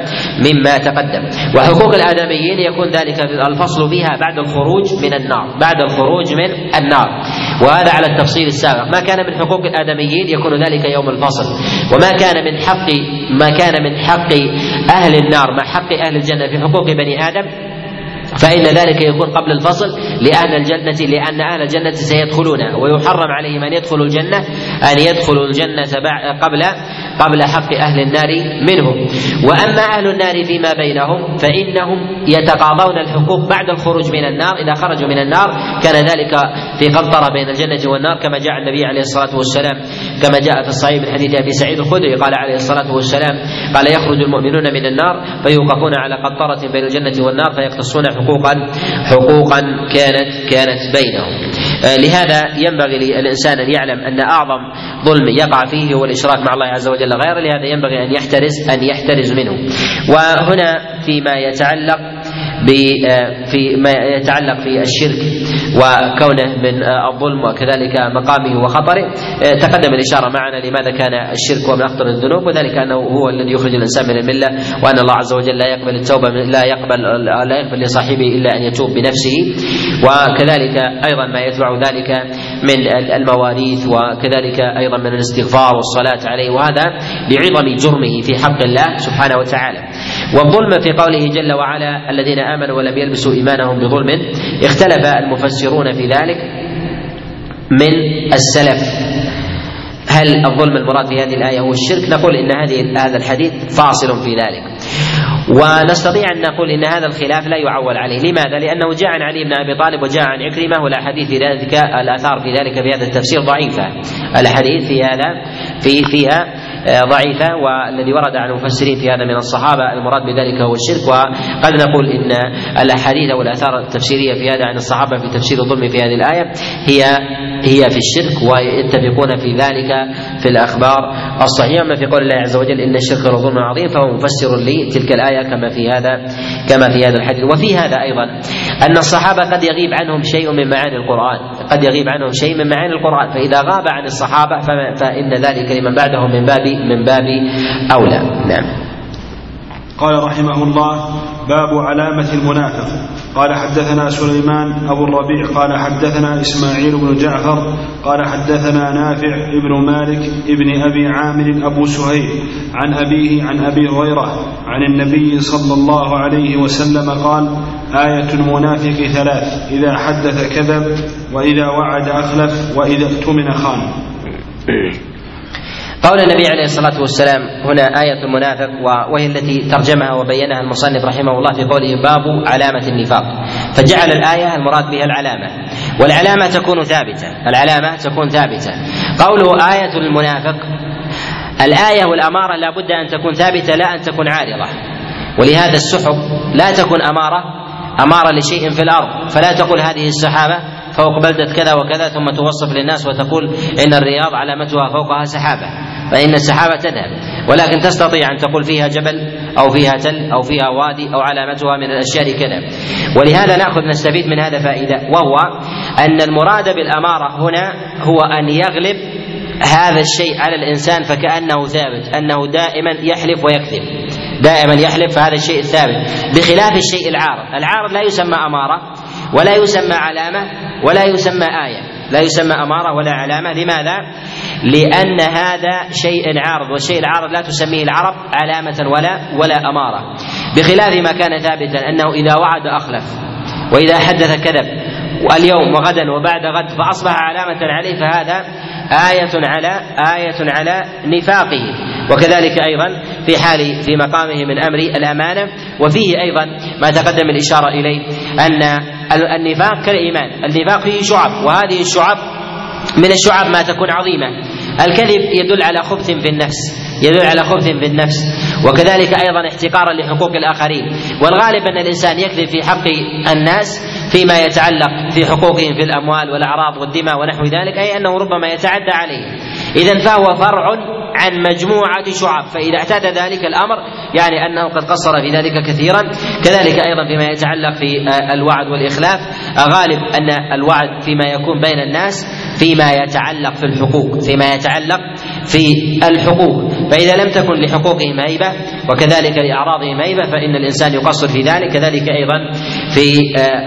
مما تقدم. وحقوق الآدميين يكون ذلك الفصل فيها بعد الخروج من النار بعد الخروج من النار. وهذا على التفصيل السابق. ما كان من حقوق الآدميين يكون ذلك يوم الفصل. وما كان من حق ما كان من حق أهل النار مع حق أهل الجنة في حقوق بني آدم فإن ذلك يكون قبل الفصل لأهل الجنة لأن أهل الجنة سيدخلون. ويحرم عليهم أن يدخلوا الجنة أن يدخلوا الجنة قبل قبل حق أهل النار منهم. وأما أهل النار فيما بينهم فإنهم يتقاضون الحقوق بعد الخروج من النار. إذا خرجوا من النار كان ذلك في قنطرة بين الجنة والنار كما جاء النبي عليه الصلاة والسلام كما جاء في الصحيح من حديث أبي سعيد الخدري قال عليه الصلاة والسلام قال يخرج المؤمنون من النار فيوقفون على قنطرة بين الجنة والنار فيقتصون حقوقا حقوقا كانت كانت بينهم. آه، لهذا ينبغي للإنسان أن يعلم أن أعظم ظلم يقع فيه هو الإشراك مع الله عز وجل غيره لهذا ينبغي أن يحترز أن يحترز منه. وهنا فيما يتعلق آه، في ما يتعلق في الشرك وكونه من آه، الظلم وكذلك مقامه وخطره. آه، تقدم الإشارة معنا لماذا كان الشرك هو من أخطر الذنوب وذلك أنه هو الذي يخرج الإنسان من الملة وأن الله عز وجل لا يقبل التوبة لا يقبل لا يقبل لصاحبه إلا أن يتوب بنفسه. وكذلك أيضا ما يتبع ذلك من المواريث وكذلك أيضا من الاستغفار والصلاة عليه وهذا لعظم جرمه في حق الله سبحانه وتعالى. والظلم في قوله جل وعلا الذين آمنوا ولم يلبسوا إيمانهم بظلم اختلف المفسرون في ذلك من السلف هل الظلم المراد في هذه الآية هو الشرك؟ نقول إن هذه هذا الحديث فاصل في ذلك. ونستطيع أن نقول إن هذا الخلاف لا يعول عليه، لماذا؟ لأنه جاء عن علي بن أبي طالب وجاء عن عكرمة والاحاديث في ذلك الآثار في ذلك في هذا التفسير ضعيفة. الاحاديث في هذا في فيها ضعيفة والذي ورد عن المفسرين في هذا من الصحابة المراد بذلك هو الشرك. وقد نقول إن الأحاديث أو الآثار التفسيرية في هذا عن الصحابة في تفسير الظلم في هذه الآية هي هي في الشرك ويتفقون في ذلك في الأخبار الصحيحة. أما في قول الله عز وجل إن الشرك لظلم عظيم فهو مفسر لتلك الآية كما في هذا كما في هذا الحديث. وفي هذا أيضا أن الصحابة قد يغيب عنهم شيء من معاني القرآن. قد يغيب عنهم شيء من معاني القرآن. فإذا غاب عن الصحابة فإن ذلك لمن بعدهم من باب من باب أولى. نعم. قال رحمه الله باب علامة المنافق. قال حدثنا سليمان أبو الربيع قال حدثنا إسماعيل بن جعفر قال حدثنا نافع ابن مالك ابن أبي عامر أبو سهيل عن أبيه عن أبي هريرة عن النبي صلى الله عليه وسلم قال آية المنافق ثلاث إذا حدث كذب وإذا وعد أخلف وإذا اؤتمن خان. *coughs* قول النبي عليه الصلاة والسلام هنا آية المنافق وهي التي ترجمها وبينها المصنف رحمه الله في قوله باب علامة النفاق. فجعل الآية المراد بها العلامة. والعلامة تكون ثابتة. العلامة تكون ثابتة. قوله آية المنافق الآية والأمارة لا بد أن تكون ثابتة لا أن تكون عارضة. ولهذا السحب لا تكون أمارة أمارة لشيء في الأرض. فلا تقول هذه السحابة فوق بلدة كذا وكذا ثم توصف للناس وتقول إن الرياض علامتها فوقها سحابة فإن السحابة تذهب. ولكن تستطيع أن تقول فيها جبل أو فيها تل أو فيها وادي أو علامتها من الأشياء كذا. ولهذا نأخذ نستفيد من هذا فائدة وهو أن المراد بالأمارة هنا هو أن يغلب هذا الشيء على الإنسان فكأنه ثابت أنه دائما يحلف ويكذب دائما يحلف فهذا الشيء الثابت. بخلاف الشيء العارض العارض لا يسمى أمارة ولا يسمى علامة ولا يسمى آية لا يسمى أمارة ولا علامة لماذا؟ لأن هذا شيء عارض والشيء العارض لا تسميه العرب علامة ولا ولا أمارة بخلاف ما كان ثابتا أنه إذا وعد أخلف وإذا حدث كذب واليوم وغدا وبعد غد فأصبح علامة عليه فهذا آية على آية على نفاقه. وكذلك أيضا في حال في مقامه من أمر الأمانة وفيه أيضا ما تقدم الإشارة إليه أن النفاق كالإيمان. النفاق فيه شعب وهذه الشعب من الشعب ما تكون عظيمة. الكذب يدل على خبث في النفس يدل على خبث في النفس وكذلك أيضا احتقارا لحقوق الآخرين والغالب أن الإنسان يكذب في حق الناس فيما يتعلق في حقوقهم في الأموال والأعراض والدماء ونحو ذلك أي أنه ربما يتعدى عليه. اذا فهو فرع عن مجموعة شعب فإذا اعتاد ذلك الأمر يعني أنه قد قصر في ذلك كثيرا. كذلك أيضا فيما يتعلق في الوعد والإخلاف غالب أن الوعد فيما يكون بين الناس فيما يتعلق في الحقوق فيما يتعلق في الحقوق. فإذا لم تكن لحقوقهم هيبة وكذلك لأعراضهم هيبة فإن الإنسان يقصر في ذلك كذلك أيضا في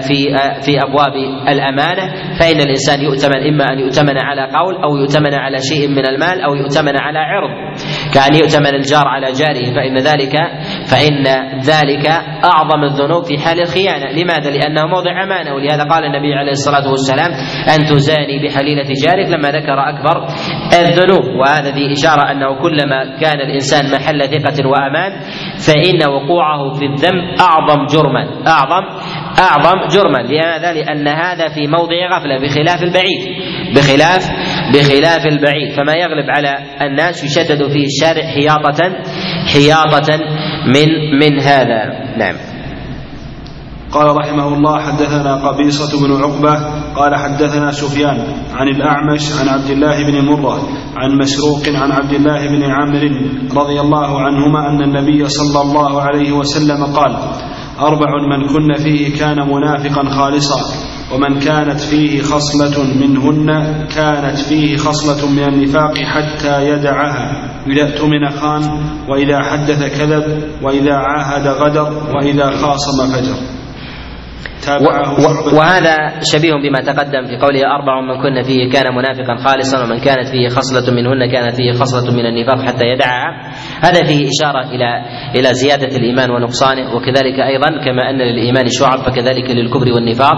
في في أبواب الأمانة. فإن الإنسان يؤتمن إما أن يؤتمن على قول أو يؤتمن على شيء من المال أو يؤتمن على عرض. كأن يؤتمن الجار على جاره فإن ذلك فإن ذلك أعظم الذنوب في حال الخيانة. لماذا؟ لأنه موضع أمانة. ولهذا قال النبي عليه الصلاة والسلام أن تزاني بحليلة جارك لما ذكر أكبر الذنوب. وهذا في إشارة أنه كلما كان الإنسان محل ثقة وأمان فإن وقوعه في الذنب أعظم جرما أعظم أعظم جرما. لماذا؟ لأن هذا في موضع غفلة بخلاف البعيد بخلاف بخلاف البعيد. فما يغلب على الناس يشدد فيه الشارع حياطة حياطة من من هذا. نعم. قال رحمه الله حدثنا قبيصة بن عقبة قال حدثنا سفيان عن الأعمش عن عبد الله بن مرة عن مسروق عن عبد الله بن عمرو رضي الله عنهما أن النبي صلى الله عليه وسلم قال أربع من كن فيه كان منافقا خالصا ومن كانت فيه خصلة منهن كانت فيه خصلة من النفاق حتى يدعها. إذا اؤتمن خان وإذا حدث كذب وإذا عاهد غدر وإذا خاصم فجر. وهذا شبيه بما تقدم في قوله أربع من كن فيه كان منافقا خالصا ومن كانت فيه خصلة منهن كانت فيه خصلة من النفاق حتى يدعها هذا فيه إشارة إلى إلى زيادة الإيمان ونقصانه وكذلك أيضا كما أن للإيمان شعب فكذلك للكفر والنفاق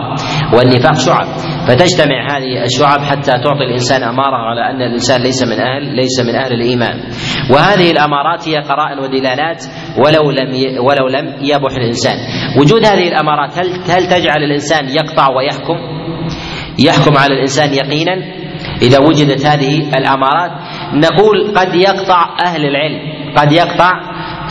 والنفاق شعب. فتجتمع هذه الشعب حتى تعطي الإنسان أمارة على أن الإنسان ليس من أهل ليس من أهل الإيمان. وهذه الأمارات هي قرائن ودلالات ولو لم ولو لم يبح الإنسان. وجود هذه الأمارات هل هل تجعل الإنسان يقطع ويحكم؟ يحكم على الإنسان يقينا؟ إذا وجدت هذه الأمارات نقول قد يقطع أهل العلم. قد يقطع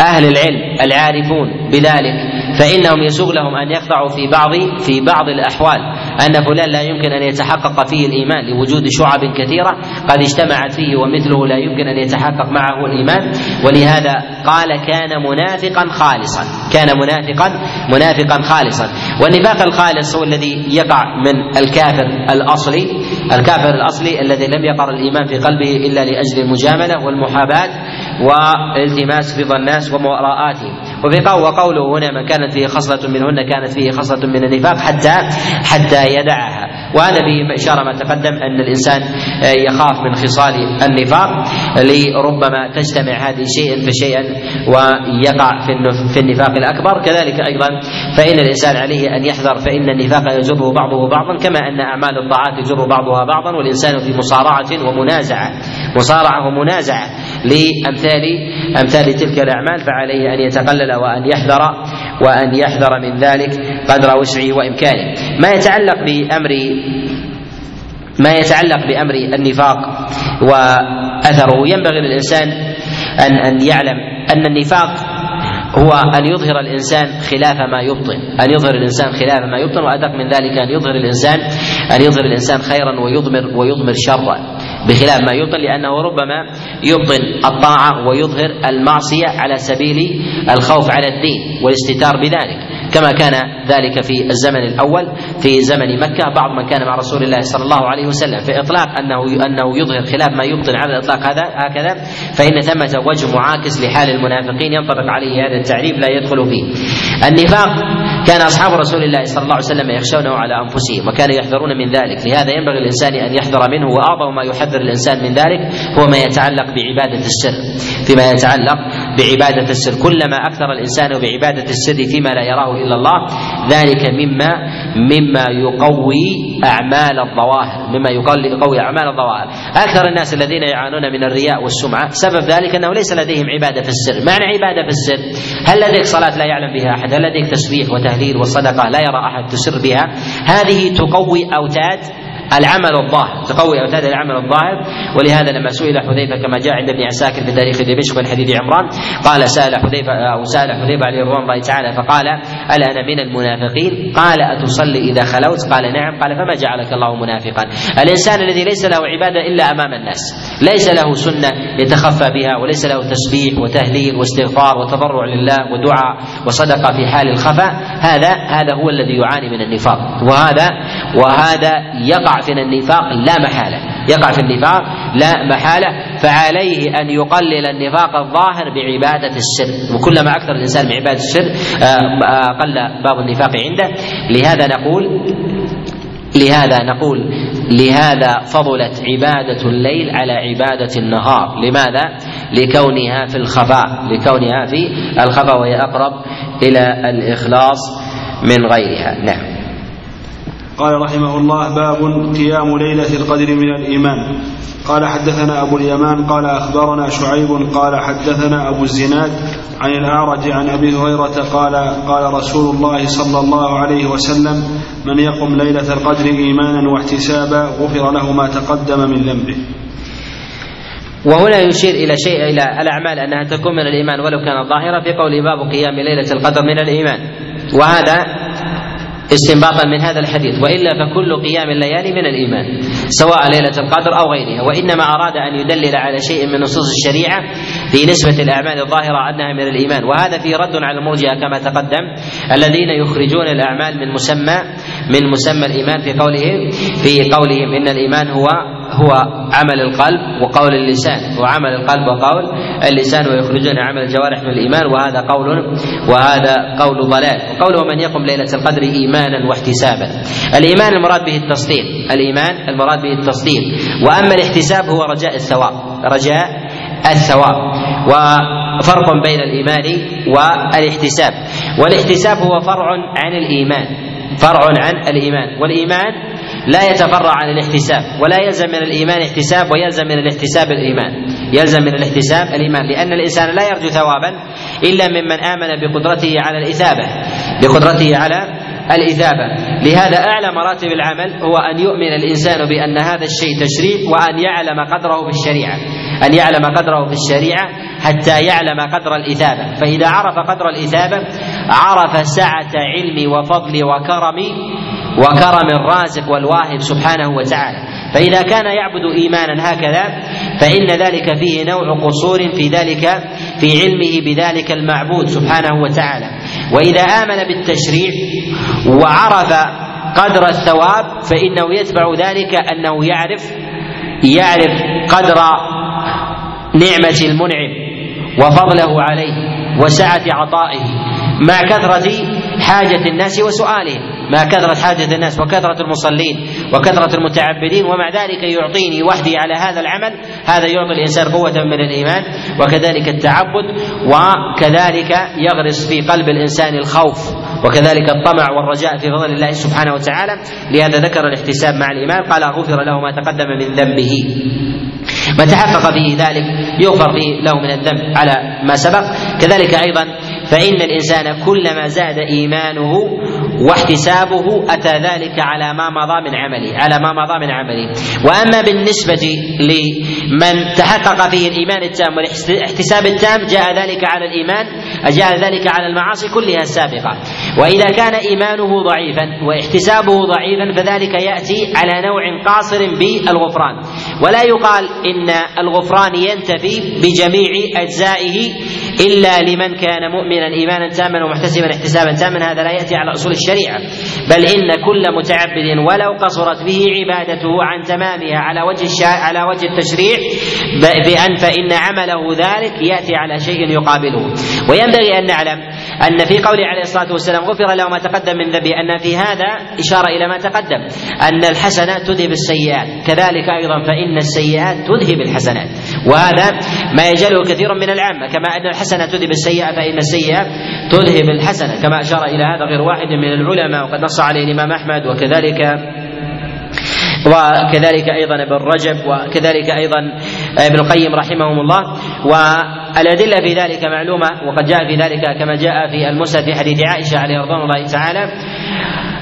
أهل العلم العارفون بذلك. فإنهم يسوغ لهم أن يقطعوا في بعض في بعض الأحوال. أن فلان لا يمكن أن يتحقق فيه الإيمان لوجود شعب كثيرة. قد اجتمعت فيه ومثله لا يمكن أن يتحقق معه الإيمان. ولهذا قال كان منافقا خالصا. كان منافقا منافقا خالصا. والنفاق الخالص هو الذي يقع من الكافر الاصلي الكافر الأصلي الذي لم يقر الإيمان في قلبه إلا لأجل المجاملة والمحاباة والالتماس رضا الناس ومراءاتهم وفي قول وقوله هنا من كانت فيه خصلة منهن كانت فيه خصلة من النفاق حتى حتى يدعها. وهذا فيه إشارة ما تقدم أن الإنسان يخاف من خصال النفاق لربما تجتمع هذه شيئا فشيئا ويقع في النفاق الأكبر. كذلك أيضا فإن الإنسان عليه أن يحذر فإن النفاق يجره بعضه بعضا كما أن أعمال الطاعات يجر بعضها بعضا والإنسان في مصارعة ومنازعة. مصارعة ومنازعة. لأمثال أمثال تلك الأعمال فعليه أن يتقلل وأن يحذر وأن يحذر من ذلك قدر وسعه وإمكانه. ما يتعلق بأمر ما يتعلق بأمر النفاق وأثره. ينبغي للإنسان أن أن يعلم أن النفاق هو أن يظهر الإنسان خلاف ما يبطن. أن يظهر الإنسان خلاف ما يبطن وأدق من ذلك أن يظهر الإنسان أن يظهر الإنسان خيرا ويضمر ويضمر شرا. بخلاف ما يبطن لأنه ربما يبطن الطاعة ويظهر المعصية على سبيل الخوف على الدين والاستتار بذلك. كما كان ذلك في الزمن الأول في زمن مكة. بعض من كان مع رسول الله صلى الله عليه وسلم في إطلاق أنه أنه يظهر خلاف ما يبطن على الإطلاق هذا هكذا. فإن ثمه وجه معاكس لحال المنافقين ينطبق عليه هذا التعريف لا يدخل فيه. النفاق كان أصحاب رسول الله صلى الله عليه وسلم يخشونه على أنفسهم وكانوا يحذرون من ذلك. لهذا ينبغي الانسان أن يحذر منه وأعظم ما يحذر الإنسان من ذلك هو ما يتعلق بعبادة السر فيما يتعلق بعبادة السر. كلما أكثر الإنسان بعبادة السر فيما لا يراه إلا الله ذلك مما مما يقوي أعمال الظواهر مما يقوي أعمال الظواهر. أكثر الناس الذين يعانون من الرياء والسمعة سبب ذلك أنه ليس لديهم عبادة في السر. معنى عبادة في السر؟ هل لديك صلاة لا يعلم بها أحد؟ هل لديك تسبيح وتهليل وصدقه لا يرى أحد تسر بها؟ هذه تقوي أوتاد العمل الظاهر. تقوي اوتاد العمل الظاهر. ولهذا لما سئل حذيفة كما جاء عند ابن عساكر في تاريخ دمشق من حديث عمران قال سأل حذيفة أو سأل حذيفة عليه رضوان الله تعالى فقال ألا أنا من المنافقين؟ قال أتصلي إذا خلوت؟ قال نعم. قال فما جعلك الله منافقا؟ الإنسان الذي ليس له عبادة إلا أمام الناس ليس له سنة يتخفى بها وليس له تسبيح وتهليل واستغفار وتضرع لله ودعاء وصدقة في حال الخفاء هذا هذا هو الذي يعاني من النفاق. وهذا وهذا يقع في النفاق لا محالة. يقع في النفاق لا محالة فعليه أن يقلل النفاق الظاهر بعبادة السر وكلما أكثر الإنسان بعبادة السر قل باب النفاق عنده. لهذا نقول لهذا نقول لهذا فضلت عبادة الليل على عبادة النهار. لماذا؟ لكونها في الخفاء. لكونها في الخفاء وهي أقرب إلى الإخلاص من غيرها. نعم. قال رحمه الله باب قيام ليلة القدر من الإيمان. قال حدثنا أبو اليمان قال أخبرنا شعيب قال حدثنا أبو الزناد عن الأعرج عن أبي هريرة قال قال رسول الله صلى الله عليه وسلم من يقم ليلة القدر إيمانا واحتسابا غفر له ما تقدم من ذنبه. وهنا يشير إلى شيء إلى الأعمال أنها تكون من الإيمان ولو كانت ظاهرة في قول باب قيام ليلة القدر من الإيمان. وهذا استنباطا من هذا الحديث وإلا فكل قيام الليالي من الإيمان سواء ليلة القدر أو غيرها وإنما أراد أن يدلل على شيء من نصوص الشريعة في نسبة الأعمال الظاهرة أنها من الإيمان وهذا في رد على المرجئة كما تقدم الذين يخرجون الأعمال من مسمى من مسمى الإيمان في قولهم في قولهم إن الإيمان هو هو عمل القلب وقول اللسان وعمل القلب وقول اللسان ويخرجون عمل الجوارح من الإيمان وهذا قول وهذا قول ضلال. وقوله من يقم ليلة القدر إيمانا واحتسابا. الإيمان المراد به التصديق الإيمان المراد به التصديق وأما الاحتساب هو رجاء الثواب رجاء الثواب. وفرق بين الإيمان والاحتساب. والاحتساب هو فرع عن الإيمان فرع عن الإيمان. والإيمان لا يتفرع عن الاحتساب ولا يلزم من الإيمان احتساب ويلزم من الاحتساب الإيمان. يلزم من الاحتساب الإيمان لأن الإنسان لا يرجو ثوابا إلا ممن آمن بقدرته على الإثابة بقدرته على الإثابة. لهذا أعلى مراتب العمل هو أن يؤمن الإنسان بأن هذا الشيء تشريع وأن يعلم قدره في الشريعة أن يعلم قدره في الشريعة حتى يعلم قدر الإثابة. فإذا عرف قدر الإثابة عرف سعة علم وفضل وكرم وكرم الرازق والواهب سبحانه وتعالى. فإذا كان يعبد إيمانا هكذا فإن ذلك فيه نوع قصور في ذلك في علمه بذلك المعبود سبحانه وتعالى. وإذا آمن بالتشريع وعرف قدر الثواب فإنه يتبع ذلك أنه يعرف يعرف قدر نعمة المنعم وفضله عليه وسعة عطائه مع كثرة حاجة الناس وسؤالهم مع كثرة حاجة الناس وكثرة المصلين وكثرة المتعبدين ومع ذلك يعطيني وحدي على هذا العمل هذا يعطي الإنسان قوة من الإيمان وكذلك التعبد وكذلك يغرس في قلب الإنسان الخوف وكذلك الطمع والرجاء في فضل الله سبحانه وتعالى. لهذا ذكر الاحتساب مع الإيمان قال غفر له ما تقدم من ذنبه. من تحقق فيه ذلك يغفر فيه له من الذنب على ما سبق. كذلك أيضا فإن الإنسان كلما زاد إيمانه واحتسابه أتى ذلك على ما مضى من عمله على ما مضى من عمله. وأما بالنسبة لمن تحقق فيه الإيمان التام والاحتساب التام جاء ذلك على الإيمان جاء ذلك على المعاصي كلها السابقة. وإذا كان إيمانه ضعيفا واحتسابه ضعيفا فذلك يأتي على نوع قاصر بالغفران. ولا يقال إن الغفران ينتفي بجميع أجزائه إلا لمن كان مؤمنا إيمانا تاما ومحتسبا احتسابا تاما. هذا لا يأتي على أصول الشريعة. بل إن كل متعبد ولو قصرت به عبادته عن تمامها على وجه. على وجه التشريع بأن فإن عمله ذلك يأتي على شيء يقابله. وينبغي أن نعلم أن في قوله عليه الصلاة والسلام غفر له ما تقدم من ذنبه. أن في هذا إشارة إلى ما تقدم. أن الحسنات تذهب السيئات. كذلك أيضا فإن السيئات تذهب الحسنات. وهذا ما يجهله كثير من العامة. كما أن الحسنه تذهب السيئة فإن السيئة تذهب الحسنة. كما أشار إلى هذا غير واحد من العلماء وقد نص عليه الإمام أحمد وكذلك وكذلك أيضا ابن رجب وكذلك أيضا ابن القيم رحمهم الله. والأدلة في ذلك معلومة وقد جاء في ذلك كما جاء في المسند في حديث عائشة عليه رضوان الله تعالى.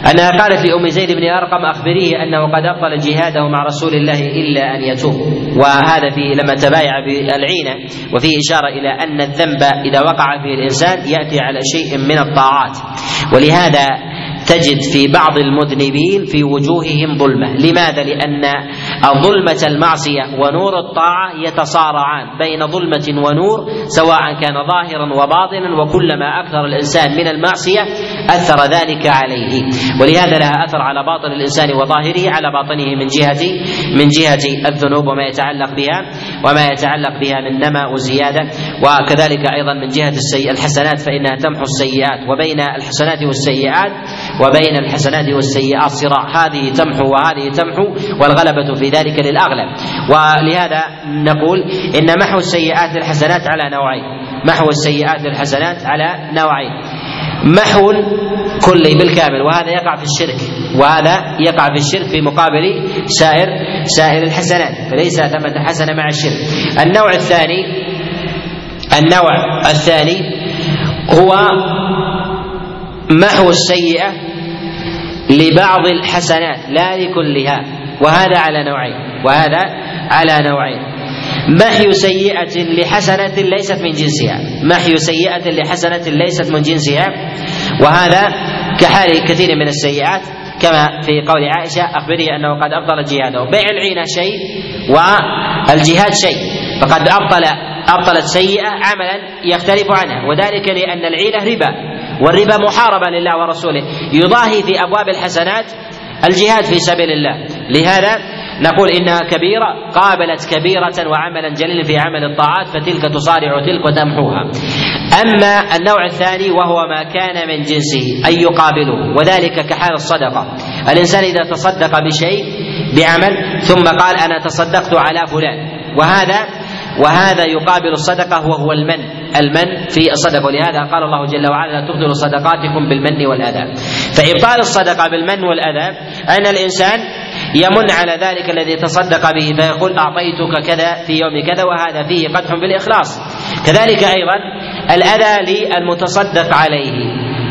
أنها قالت لأم زيد بن أرقم أخبريه أنه قد أبطل جهاده مع رسول الله إلا أن يتوب. وهذا في لما تبايع بالعينة وفيه إشارة إلى أن الذنب إذا وقع فيه الإنسان يأتي على شيء من الطاعات. ولهذا تجد في بعض المذنبين في وجوههم ظلمة. لماذا؟ لأن ظلمة المعصية ونور الطاعة يتصارعان بين ظلمة ونور سواء كان ظاهرا وباطنا وكلما أكثر الإنسان من المعصية أثر ذلك عليه. ولهذا لها أثر على باطن الإنسان وظاهره على باطنه من جهة من جهة الذنوب وما يتعلق بها وما يتعلق بها من نماء وزيادة. وكذلك أيضا من جهة السيئة الحسنات فإنها تمحو السيئات. وبين الحسنات والسيئات وبين الحسنات والسيئات صراع. هذه تمحو وهذه تمحو والغلبة في ذلك للأغلب. ولهذا نقول إن محو السيئات للحسنات على نوعين. محو السيئات للحسنات على نوعين. محو كلي بالكامل وهذا يقع في الشرك وهذا يقع في الشرك في مقابل سائر سائر الحسنات فليس ثمة حسنة مع الشرك. النوع الثاني النوع الثاني هو محو السيئة لبعض الحسنات لا لكلها. وهذا على نوعين وهذا على نوعين. محي سيئة لحسنة ليست من جنسها. محي سيئة لحسنة ليست من جنسها. وهذا كحال كثير من السيئات كما في قول عائشة أخبري أنه قد أبطل جهاده. بيع العينة شيء والجهاد شيء فقد أبطل أبطلت سيئة عملا يختلف عنها. وذلك لأن العينة ربا والربا محاربة لله ورسوله. يضاهي في أبواب الحسنات الجهاد في سبيل الله لهذا نقول إنها كبيرة قابلت كبيرة وعملا جليلا في عمل الطاعات فتلك تصارع تلك وتمحوها. أما النوع الثاني وهو ما كان من جنسه اي يقابله وذلك كحال الصدقة. الإنسان إذا تصدق بشيء بعمل ثم قال أنا تصدقت على فلان وهذا وهذا يقابل الصدقة وهو المن. المن في الصدقة. ولهذا قال الله جل وعلا لا تبطلوا صدقاتكم بالمن والأذى. فإبطال الصدقة بالمن والأذى أن الإنسان يمن على ذلك الذي تصدق به فيقول أعطيتك كذا في يوم كذا وهذا فيه قدح بالإخلاص. كذلك أيضا الأذى للمتصدق عليه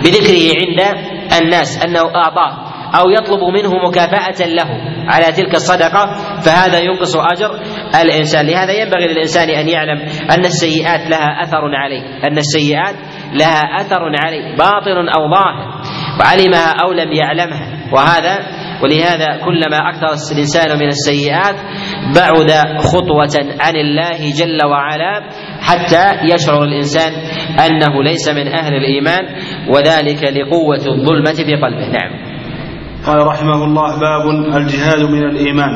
بذكره عند الناس أنه أعطاه. أو يطلب منه مكافأة له على تلك الصدقة فهذا ينقص أجر الإنسان. لهذا ينبغي للإنسان أن يعلم أن السيئات لها أثر عليه. أن السيئات لها أثر عليه باطن أو ظاهر. وعلمها أو لم يعلمها. وهذا ولهذا كلما أكثر الإنسان من السيئات بعد خطوة عن الله جل وعلا حتى يشعر الإنسان أنه ليس من أهل الإيمان وذلك لقوة الظلمة في قلبه نعم. قال رحمه الله باب الجهاد من الإيمان.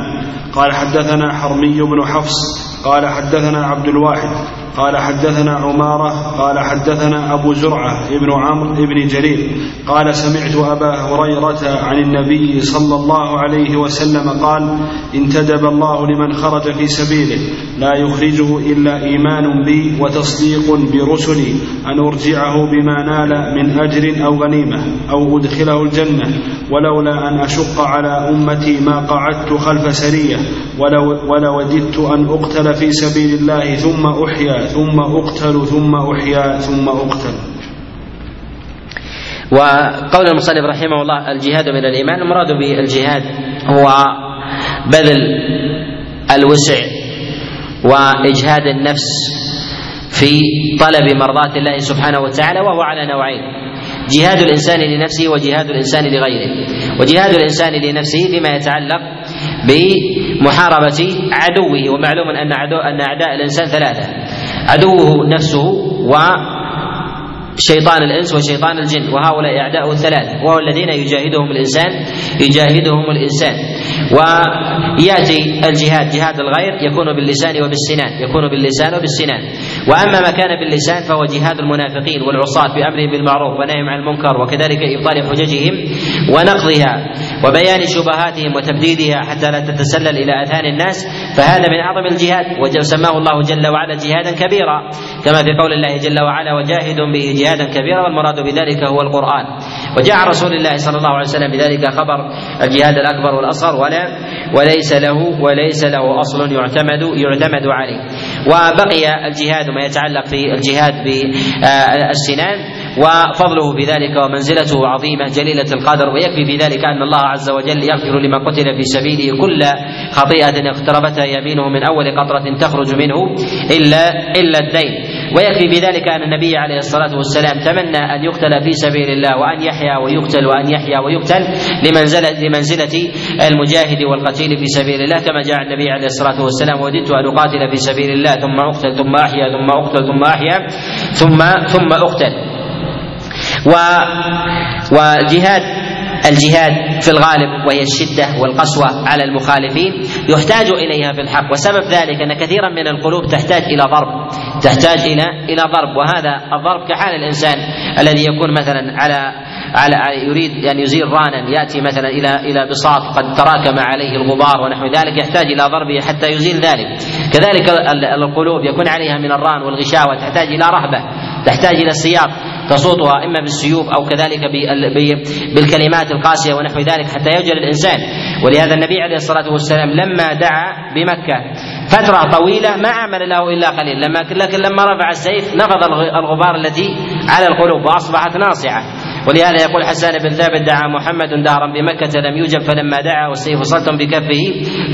قال حدثنا حرمي بن حفص قال حدثنا عبد الواحد قال حدثنا عمارة قال حدثنا أبو زرعة ابن عمرو ابن جرير قال سمعت أبا هريرة عن النبي صلى الله عليه وسلم قال انتدب الله لمن خرج في سبيله لا يخرجه إلا إيمان بي وتصديق برسلي أن أرجعه بما نال من أجر أو غنيمة أو أدخله الجنة ولولا أن أشق على أمتي ما قعدت خلف سرية ولو ولوددت أن أقتل في سبيل الله ثم أحيا ثم أقتل ثم أحيا ثم أقتل. وقول المصنف رحمه الله الجهاد من الإيمان المراد بالجهاد هو بذل الوسع وإجهاد النفس في طلب مرضاة الله سبحانه وتعالى وهو على نوعين جهاد الإنسان لنفسه وجهاد الإنسان لغيره. وجهاد الإنسان لنفسه فيما يتعلق بمحاربة عدوه ومعلوم أن عدو أن أعداء الإنسان ثلاثة عدوه نفسه و شيطان الإنس وشيطان الجن. وهؤلاء أعداء الثلاثه وهو الذين يجاهدهم الإنسان يجاهدهم الإنسان. ويأتي الجهاد. جهاد الغير يكون باللسان وبالسنان. يكون باللسان وبالسنان. وأما ما كان باللسان فهو جهاد المنافقين والعصاة بامرهم بالمعروف ونهيهم عن المنكر وكذلك إبطال حججهم ونقضها وبيان شبهاتهم وتبديدها حتى لا تتسلل إلى أذهان الناس فهذا من أعظم الجهاد وسماه الله جل وعلا جهادا كبيرا كما في قول الله جل وعلا وجاهد به جهادا كبيرا والمراد بذلك هو القرآن. وجاء رسول الله صلى الله عليه وسلم بذلك خبر الجهاد الأكبر والأصغر ولا وليس له وليس له أصل يعتمد يعتمد عليه. وبقي الجهاد ما يتعلق في الجهاد بالسنان وفضله في ذلك ومنزلته عظيمة جليلة القدر ويكفي في ذلك أن الله عز وجل يغفر لمن قتل في سبيله كل خطيئة اقتربتها يمينه من أول قطرة تخرج منه إلا إلا الدين. ويكفي بذلك أن النبي عليه الصلاة والسلام تمنى أن يقتل في سبيل الله وأن يحيا ويقتل وأن يحيا ويقتل لمنزلة لمنزلة المجاهد والقتيل في سبيل الله كما جاء النبي عليه الصلاة والسلام وددت أن أقاتل في سبيل الله ثم أقتل ثم أحيا ثم أقتل ثم أحيا ثم ثم أقتل. و وجهاد الجهاد في الغالب وهي الشدة والقسوة على المخالفين يحتاج إليها في الحق وسبب ذلك أن كثيرا من القلوب تحتاج إلى ضرب. تحتاج إلى إلى ضرب وهذا الضرب كحال الإنسان الذي يكون مثلا على على يريد أن يزيل رانا يأتي مثلا إلى إلى بساط قد تراكم عليه الغبار ونحو ذلك يحتاج إلى ضربه حتى يزيل ذلك. كذلك القلوب يكون عليها من الران والغشاوة تحتاج إلى رهبة تحتاج إلى السياق تصوتها إما بالسيوف أو كذلك بالكلمات القاسية ونحو ذلك حتى يوجل الإنسان. ولهذا النبي عليه الصلاة والسلام لما دعا بمكة فترة طويلة ما عمل له إلا قليل. لما لكن لما رفع السيف نفض الغبار التي على القلوب وأصبحت ناصعة. ولهذا يقول حسان بن ثابت دعا محمد دهرا بمكة لم يوجب فلما دعا والسيف صلتم بكفه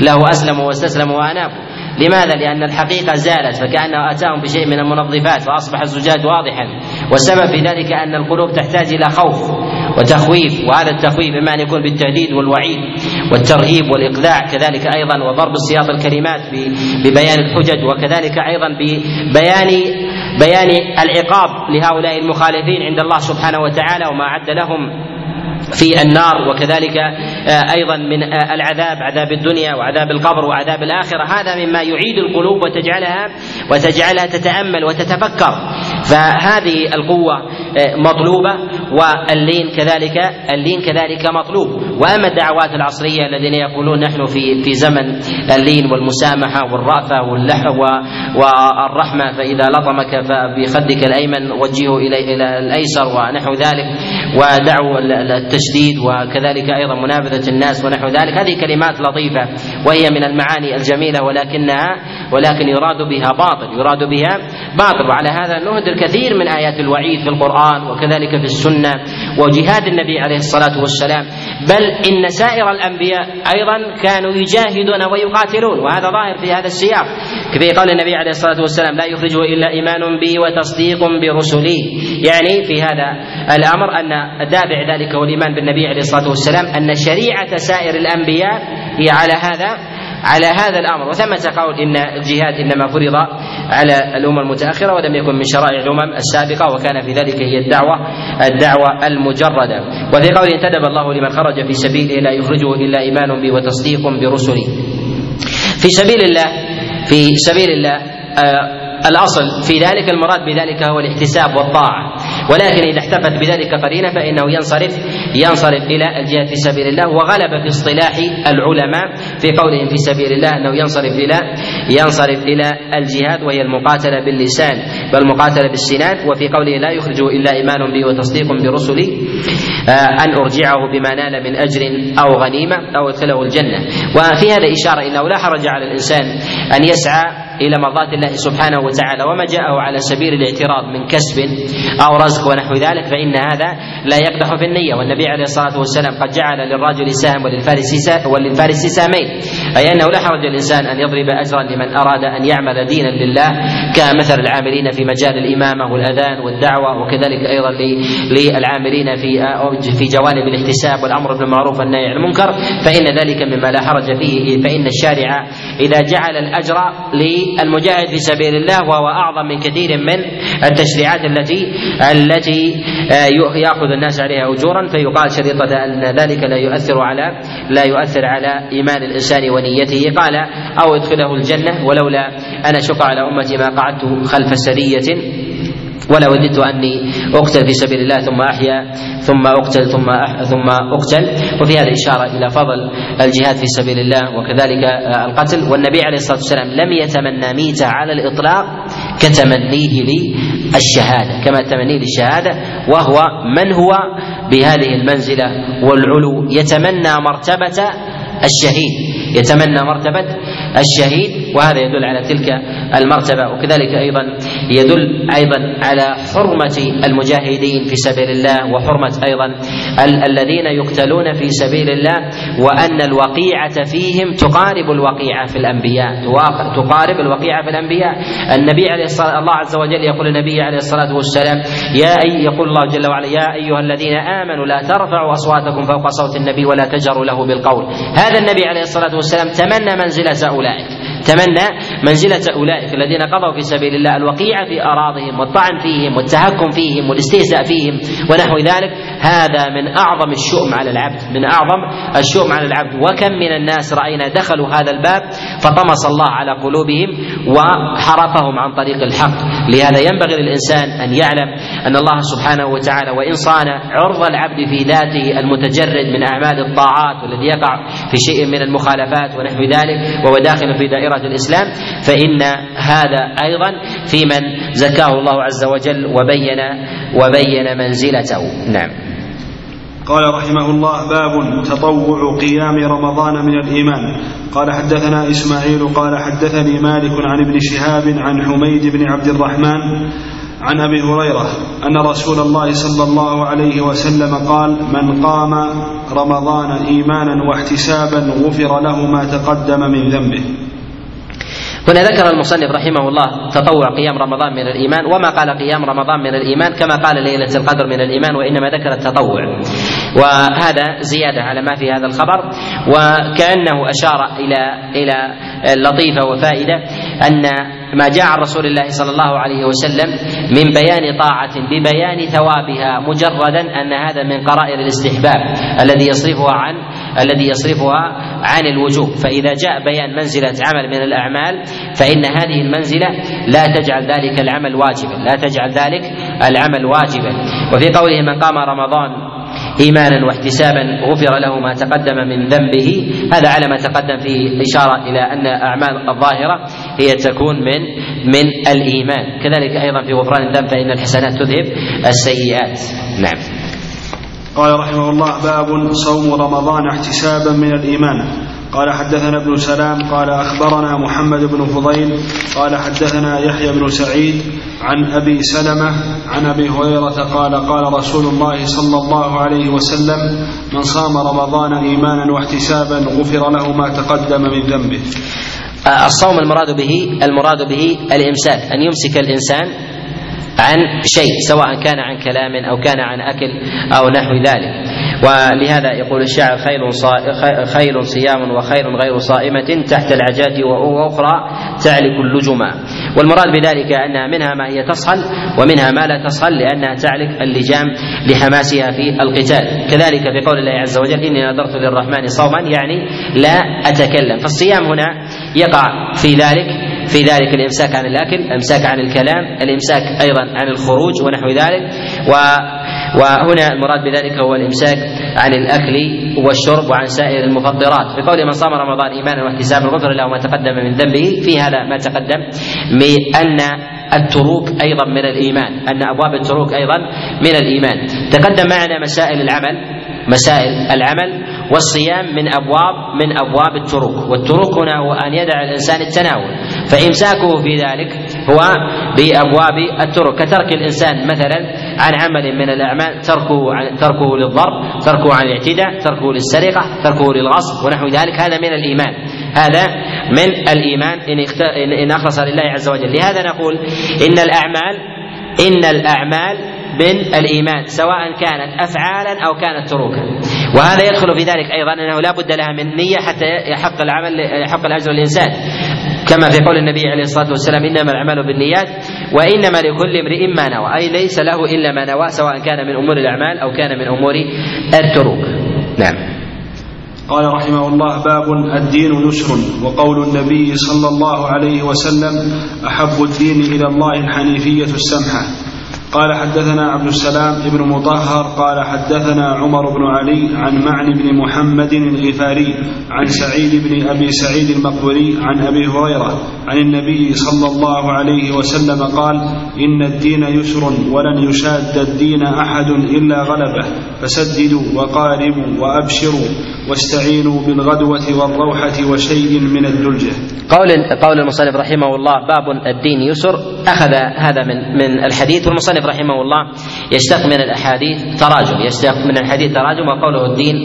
له أسلموا واستسلموا وأنابوا لماذا؟ لأن الحقيقة زالت فكأنه أتاهم بشيء من المنظفات فأصبح الزجاج واضحا والسبب في ذلك أن القلوب تحتاج إلى خوف وتخويف وهذا التخويف إما أن يكون بالتهديد والوعيد والترهيب والإقلاع كذلك أيضا وضرب السياط الكلمات ببيان الحجج وكذلك أيضا ببيان بيان العقاب لهؤلاء المخالفين عند الله سبحانه وتعالى وما أعد لهم في النار وكذلك آه، أيضا من آه، العذاب عذاب الدنيا وعذاب القبر وعذاب الآخرة. هذا مما يعيد القلوب وتجعلها وتجعلها تتأمل وتتفكر. فهذه القوة آه، مطلوبة واللين كذلك اللين كذلك مطلوب. وأما الدعوات العصرية الذين يقولون نحن في في زمن اللين والمسامحة والرأفة واللحو والرحمة فإذا لطمك بخدك الأيمن وجهه إلى الأيسر ونحو ذلك. ودعوا التشديد وكذلك أيضا منابذة الناس ونحو ذلك. هذه كلمات لطيفة وهي من المعاني الجميلة ولكنها ولكن يراد بها باطل يراد بها باطل. وعلى هذا نهدر كثير من آيات الوعيد في القرآن وكذلك في السنة وجهاد النبي عليه الصلاة والسلام. بل إن سائر الأنبياء أيضا كانوا يجاهدون ويقاتلون وهذا ظاهر في هذا السياق. في قول النبي عليه الصلاة والسلام لا يخرجه إلا إيمان بي وتصديق برسلي. يعني في هذا الأمر أن دافع ذلك والإيمان بالنبي عليه الصلاة والسلام أن شريعة سائر الأنبياء هي على هذا على هذا الأمر. وثمة قول إن الجهاد إنما فرض على الأمم المتأخرة ولم يكن من شرائع الأمم السابقة وكان في ذلك هي الدعوة الدعوة المجردة. وفي قول انتدب الله لمن خرج في سبيله لا يخرجه إلا إيمان بي وتصديق برسله في سبيل الله في سبيل الله آه فالاصل في ذلك المراد بذلك هو الاحتساب والطاعة. ولكن إذا احتفت بذلك قرينة فإنه ينصرف ينصرف إلى الجهاد في سبيل الله. وغلب في اصطلاح العلماء في قولهم في سبيل الله أنه ينصرف إلى ينصرف إلى الجهاد وهي المقاتلة باللسان والمقاتلة بالسنان. وفي قوله لا يخرج إلا إيمان بي وتصديق برسلي. آه، أن أرجعه بما نال من أجر أو غنيمة أو أدخله الجنة. وفي هذا إشارة إنه لا حرج على الإنسان أن يسعى إلى مرضات الله سبحانه وتعالى وما جاءه على سبيل الاعتراض من كسب أو رزق ونحو ذلك فإن هذا لا يقدح في النية. والنبي عليه الصلاة والسلام قد جعل للرجل سهم وللفارس وللفارس سهمين أي أنه لا حرج الانسان أن يضرب أجرا لمن أراد أن يعمل دينا لله كمثل العاملين في مجال الإمامة والأذان والدعوة وكذلك أيضا للعاملين في في جوانب الاحتساب والأمر بالمعروف والنهي عن المنكر فإن ذلك مما لا حرج فيه فإن الشارع إذا جعل الأجر المجاهد في سبيل الله وهو أعظم من كثير من التشريعات التي التي آه، يأخذ الناس عليها أجورا فيقال شريطة أن ذلك لا يؤثر على لا يؤثر على إيمان الإنسان ونيته. قال أو ادخله الجنة ولولا أن أشق على أمتي ما قعدت خلف سرية ولا وددت أني أقتل في سبيل الله ثم أحيا ثم أقتل ثم أح ثم أقتل. وفي هذا إشارة إلى فضل الجهاد في سبيل الله وكذلك القتل. والنبي عليه الصلاة والسلام لم يتمنى ميته على الإطلاق كتمنيه للشهادة كما تمنيه للشهادة. وهو من هو؟ بهذه المنزلة والعلو. يتمنى مرتبة الشهيد. يتمنى مرتبة الشهيد وهذا يدل على تلك المرتبة. وكذلك أيضا يدل أيضا على حرمة المجاهدين في سبيل الله وحرمة أيضا ال- الذين يقتلون في سبيل الله وأن الوقيعة فيهم تقارب الوقيعة في الأنبياء. تقارب الوقيعة في الأنبياء. النبي عليه الصلاة الله عز وجل يقول النبي عليه الصلاة والسلام يا أي يقول الله جل وعلا يا أيها الذين آمنوا لا ترفعوا أصواتكم فوق صوت النبي ولا تجروا له بالقول. هذا النبي عليه الصلاة والسلام تمنى منزلة أولئك تمنى منزلة أولئك الذين قضوا في سبيل الله الوقيعة في أراضهم والطعن فيهم والتهكم فيهم والاستهزاء فيهم ونحو ذلك. هذا من أعظم الشؤم على العبد من أعظم الشؤم على العبد. وكم من الناس رأينا دخلوا هذا الباب فطمس الله على قلوبهم وحرفهم عن طريق الحق. لهذا ينبغي للإنسان أن يعلم أن الله سبحانه وتعالى وإن صان عرض العبد في ذاته المتجرد من أعمال الطاعات والذي يقع في شيء من المخالفات ونحو ذلك وهو داخل في دائرة الإسلام فإن هذا أيضا في من زكاه الله عز وجل وبين وبين منزلته. نعم. قال رحمه الله باب تطوع قيام رمضان من الإيمان. قال حدثنا إسماعيل قال حدثني مالك عن ابن شهاب عن حميد بن عبد الرحمن عن أبي هريرة أن رسول الله صلى الله عليه وسلم قال من قام رمضان ايمانا واحتسابا غفر له ما تقدم من ذنبه. هنا ذكر المصنف رحمه الله تطوع قيام رمضان من الإيمان وما قال قيام رمضان من الإيمان كما قال ليلة القدر من الإيمان وإنما ذكر التطوع. وهذا زيادة على ما في هذا الخبر وكأنه أشار إلى إلى لطيفه وفائدة أن ما جاء عن رسول الله صلى الله عليه وسلم من بيان طاعة ببيان ثوابها مجردا أن هذا من قرائن الاستحباب الذي يصرفها عن الذي يصرفها عن الوجوب. فإذا جاء بيان منزلة عمل من الأعمال فإن هذه المنزلة لا تجعل ذلك العمل واجبا. لا تجعل ذلك العمل واجبا. وفي قوله من قام رمضان إيمانا واحتسابا غفر له ما تقدم من ذنبه هذا على ما تقدم فيه إشارة إلى أن أعمال الظاهرة هي تكون من من الإيمان. كذلك أيضا في غفران الذنب فإن الحسنات تذهب السيئات. نعم. قال رحمه الله باب صوم رمضان احتسابا من الإيمان قال حدثنا ابن سلام قال أخبرنا محمد بن فضيل قال حدثنا يحيى بن سعيد عن أبي سلمة عن أبي هريرة قال قال رسول الله صلى الله عليه وسلم من صام رمضان إيمانا واحتسابا غفر له ما تقدم من ذنبه. الصوم المراد به المراد به الإمساك أن يمسك الإنسان عن شيء سواء كان عن كلام أو كان عن أكل أو نحو ذلك. ولهذا يقول الشاعر خيل خيل صيام وخير غير صائمة تحت العجاة وأخرى تعلك اللجما والمراد بذلك أنها منها ما هي تصهل ومنها ما لا تصهل لأنها تعلك اللجام لحماسها في القتال. كذلك في قول الله عز وجل إني نذرت للرحمن صوما يعني لا أتكلم. فالصيام هنا يقع في ذلك في ذلك الإمساك عن الأكل، الإمساك عن الكلام، الإمساك أيضا عن الخروج ونحو ذلك. و وهنا المراد بذلك هو الإمساك عن الأكل والشرب وعن سائر المفطرات. في قول من صام رمضان ايمانا واحتسابا غفر له ما تقدم من ذنبه في هذا ما تقدم بأن التروك أيضا من الإيمان أن أبواب التروك أيضا من الإيمان. تقدم معنا مسائل العمل مسائل العمل. والصيام من ابواب من أبواب التروك والتروك هنا هو أن يدع الإنسان التناول. فإمساكه في ذلك هو بأبواب الترك كترك الإنسان مثلا عن عمل من الأعمال تركه عن تركه للضرب تركه عن الاعتداء تركه للسرقة تركه للغصب ونحو ذلك. هذا من الإيمان. هذا من الإيمان ان إن أخلص لله عز وجل. لهذا نقول إن الاعمال إن الأعمال من الإيمان سواء كانت افعالا أو كانت تروكا وهذا يدخل في ذلك أيضا أنه لا بد لها من نية حتى يحق العمل يحق الاجر للانسان كما في قول النبي عليه الصلاة والسلام إنما الأعمال بالنيات وإنما لكل امرئ ما نوى. أي ليس له إلا ما نوى سواء كان من أمور الأعمال أو كان من أمور التروك نعم. قال رحمه الله باب الدين نسر وقول النبي صلى الله عليه وسلم أحب الدين إلى الله الحنيفية السمحة. قال حدثنا عبد السلام بن مطهر قال حدثنا عمر بن علي عن معن بن محمد الغفاري عن سعيد بن أبي سعيد المقبري عن أبي هريرة عن النبي صلى الله عليه وسلم قال إن الدين يسر ولن يشاد الدين أحد إلا غلبه فسددوا وقاربوا وأبشروا واستعينوا بالغدوة والروحة وشيء من الدلجة. قول قول المصنف رحمه الله باب الدين يسر أخذ هذا من من الحديث والمصنف المصنف رحمه الله يشتق من الأحاديث تراجم يشتق من الحديث تراجم وقوله الدين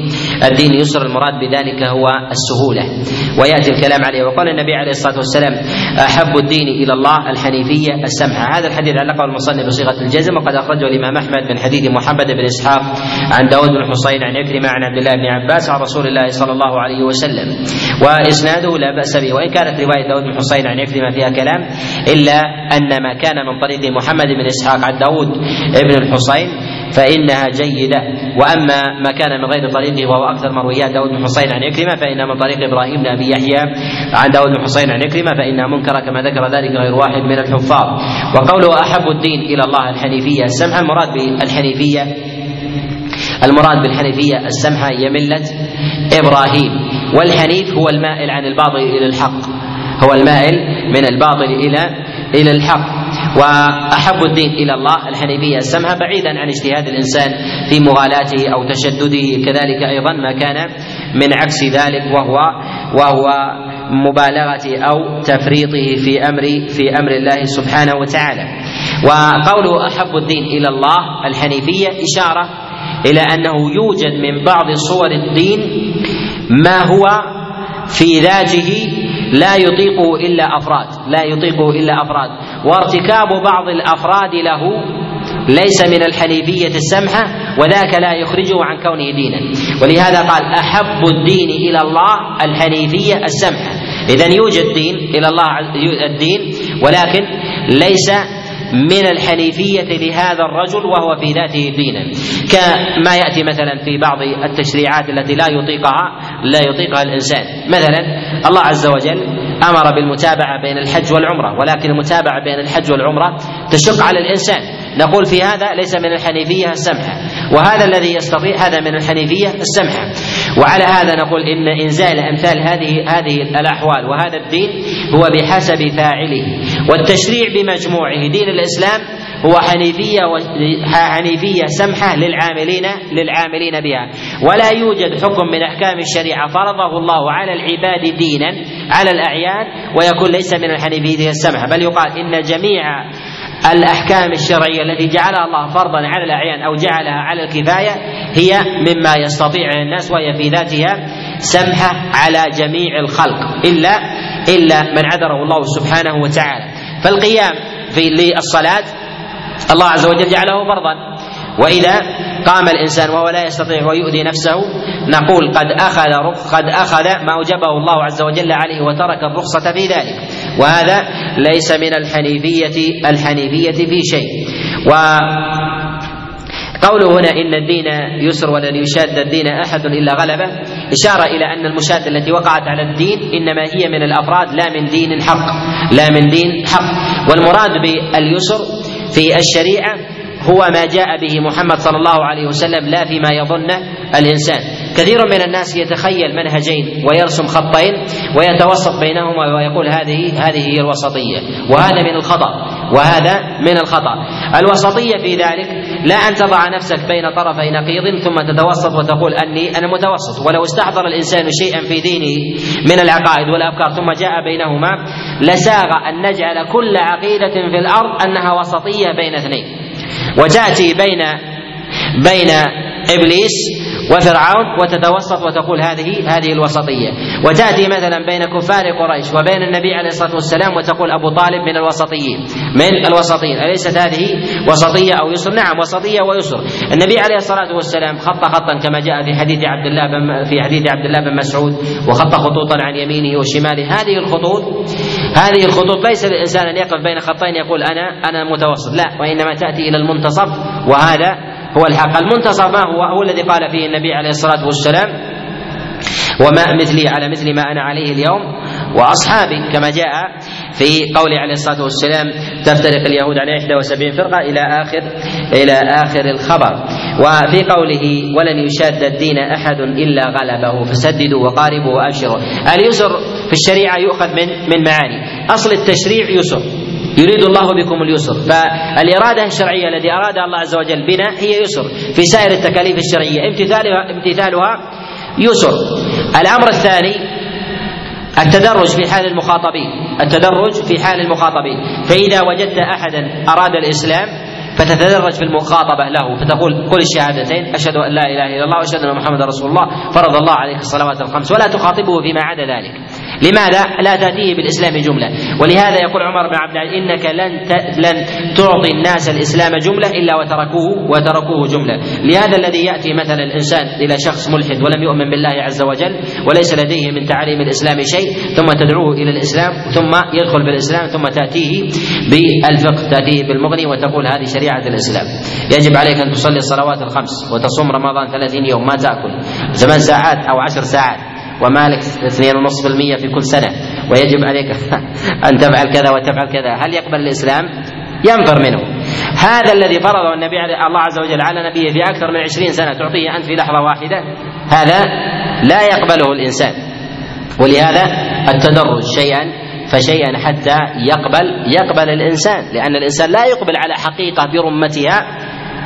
الدين يسر المراد بذلك هو السهولة. ويأتي الكلام عليه وقال النبي عليه الصلاة والسلام أحب الدين إلى الله الحنيفية السمحة. هذا الحديث علقه المصنف بصيغه الجزم وقد أخرجه الإمام أحمد من حديث محمد بن إسحاق عن داود بن حسين عن عكرمه عن عبد الله بن عباس عن رسول الله صلى الله عليه وسلم. وإسناده لا بأس به وإن كانت رواية داود بن حسين عن عكرمه فيها كلام إلا أن ما كان من طريق محمد بن إسحاق عن داود ابن الحصين فإنها جيدة. وأما ما كان من غير طريقه وهو أكثر مرويات داود بن حسين عن عكرمة فإن من طريق إبراهيم بن أبي يحيى عن داود بن حسين عن عكرمة فإنها منكرة كما ذكر ذلك غير واحد من الحفاظ. وقوله أحب الدين إلى الله الحنيفية السمحة المراد بالحنيفية المراد بالحنيفية السمحة هي ملة إبراهيم. والحنيف هو المائل عن الباطل إلى الحق. هو المائل من الباطل إلى إلى الحق. وأحب الدين إلى الله الحنيفية السمحه بعيدا عن اجتهاد الإنسان في مغالاته أو تشدده. كذلك أيضا ما كان من عكس ذلك وهو وهو مبالغة أو تفريطه في أمر في أمر الله سبحانه وتعالى. وقوله أحب الدين إلى الله الحنيفية إشارة إلى أنه يوجد من بعض صور الدين ما هو في ذاته لا يطيقه إلا أفراد لا يطيقه إلا أفراد. وارتكاب بعض الأفراد له ليس من الحنيفيه السمحة وذاك لا يخرجه عن كونه دينا. ولهذا قال أحب الدين إلى الله الحنيفيه السمحة. اذا يوجد دين إلى الله الدين ولكن ليس من الحنيفية لهذا الرجل وهو في ذاته دينا. كما يأتي مثلا في بعض التشريعات التي لا يطيقها لا يطيقها الإنسان. مثلا الله عز وجل أمر بالمتابعة بين الحج والعمرة ولكن المتابعة بين الحج والعمرة تشق على الإنسان. نقول في هذا ليس من الحنيفية السمحة وهذا الذي يستطيع هذا من الحنيفية السمحة وعلى هذا نقول إن إنزال أمثال هذه هذه الأحوال وهذا الدين هو بحسب فاعله. والتشريع بمجموعه. دين الإسلام هو حنيفية حنيفية سمحة للعاملين للعاملين بها. ولا يوجد حكم من أحكام الشريعة فرضه الله على العباد دينا على الأعيان ويكون ليس من الحنيفية السمحة. بل يقال إن جميع الأحكام الشرعية التي جعلها الله فرضا على الأعيان أو جعلها على الكفاية هي مما يستطيع الناس وهي في ذاتها سمحة على جميع الخلق إلا إلا من عذره الله سبحانه وتعالى. فالقيام في للصلاة الله عز وجل جعله فرضا. وإذا قام الإنسان وهو لا يستطيع ويؤذي نفسه نقول قد أخذ قد أخذ ما أوجبه الله عز وجل عليه وترك الرخصة في ذلك. وهذا ليس من الحنيفية الحنيفية في شيء. و قوله هنا إن الدين يسر ولن يشاد الدين أحد إلا غلبه إشارة إلى أن المشادة التي وقعت على الدين إنما هي من الأفراد لا من دين حق لا من دين حق. والمراد باليسر في الشريعة هو ما جاء به محمد صلى الله عليه وسلم لا فيما يظنه الإنسان. كثير من الناس يتخيل منهجين ويرسم خطين ويتوسط بينهما ويقول هذه هذه هي الوسطية وهذا من الخطأ وهذا من الخطأ. الوسطية في ذلك لا أن تضع نفسك بين طرفي نقيض ثم تتوسط وتقول أني أنا متوسط ولو استحضر الإنسان شيئا في دينه من العقائد والأفكار ثم جاء بينهما لساغ أن نجعل كل عقيدة في الأرض أنها وسطية بين اثنين. وتأتي بين بين إبليس وفرعون وتتوسط وتقول هذه هذه الوسطية. وتأتي مثلا بين كفار قريش وبين النبي عليه الصلاة والسلام وتقول أبو طالب من الوسطيين. من الوسطيين. أليست هذه وسطية أو يسر؟ نعم وسطية ويسر. النبي عليه الصلاة والسلام خط خطا كما جاء في حديث عبد الله بن في حديث عبد الله بن مسعود وخط خطوطا عن يمينه وشماله. هذه الخطوط هذه الخطوط ليس للانسان أن يقف بين خطين يقول أنا أنا متوسط. لا وإنما تأتي إلى المنتصف وهذا هو الحق. المنتصف ما هو؟ هو الذي قال فيه النبي عليه الصلاة والسلام وما مثلي على مثل ما أنا عليه اليوم وأصحابي. كما جاء في قوله عليه الصلاة والسلام تفترق اليهود على 71 فرقة إلى آخر إلى آخر الخبر. وفي قوله ولن يشاد الدين أحد إلا غلبه. فسددوا وقاربوا وأبشروا. اليسر في الشريعة يؤخذ من من معاني. أصل التشريع يسر. يريد الله بكم اليسر. فالإرادة الشرعية التي أراد الله عز وجل بنا هي يسر في سائر التكاليف الشرعية. امتثالها امتثالها يسر. الأمر الثاني التدرج في حال المخاطبين. التدرج في حال المخاطبين. فإذا وجدت أحدا أراد الإسلام فتتدرج في المخاطبة له فتقول قل الشهادتين أشهد أن لا إله إلا الله وأشهد أن محمدا رسول الله فرض الله عليك الصلوات الخمس ولا تخاطبه فيما عدا ذلك. لماذا؟ لا تأتيه بالإسلام جملة؟ ولهذا يقول عمر بن عبد العزيز إنك لن لن تعطي الناس الإسلام جملة إلا وتركوه وتركوه جملة. لهذا الذي يأتي مثلا الإنسان إلى شخص ملحد ولم يؤمن بالله عز وجل وليس لديه من تعاليم الإسلام شيء ثم تدعوه إلى الإسلام ثم يدخل بالإسلام ثم تأتيه بالفقه تأتيه بالمغني وتقول هذه شريعة الإسلام. يجب عليك أن تصلي الصلوات الخمس وتصوم رمضان ثلاثين يوم ما تأكل. ثمان ساعات أو عشر ساعات. ومالك اثنين ونصف المية في كل سنة ويجب عليك *laughs* أن تفعل كذا وتفعل كذا. هل يقبل الإسلام؟ ينفر منه. هذا الذي فرضه النبي عليه الله عز وجل على نبيه في أكثر من عشرين سنة. تعطيه أنت في لحظة واحدة. هذا لا يقبله الإنسان. ولهذا التدرج شيئا فشيئا حتى يقبل يقبل الإنسان. لأن الإنسان لا يقبل على حقيقة برمتها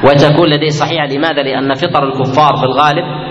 وتكون لديه صحيحه لماذا؟ لأن فطر الكفار في الغالب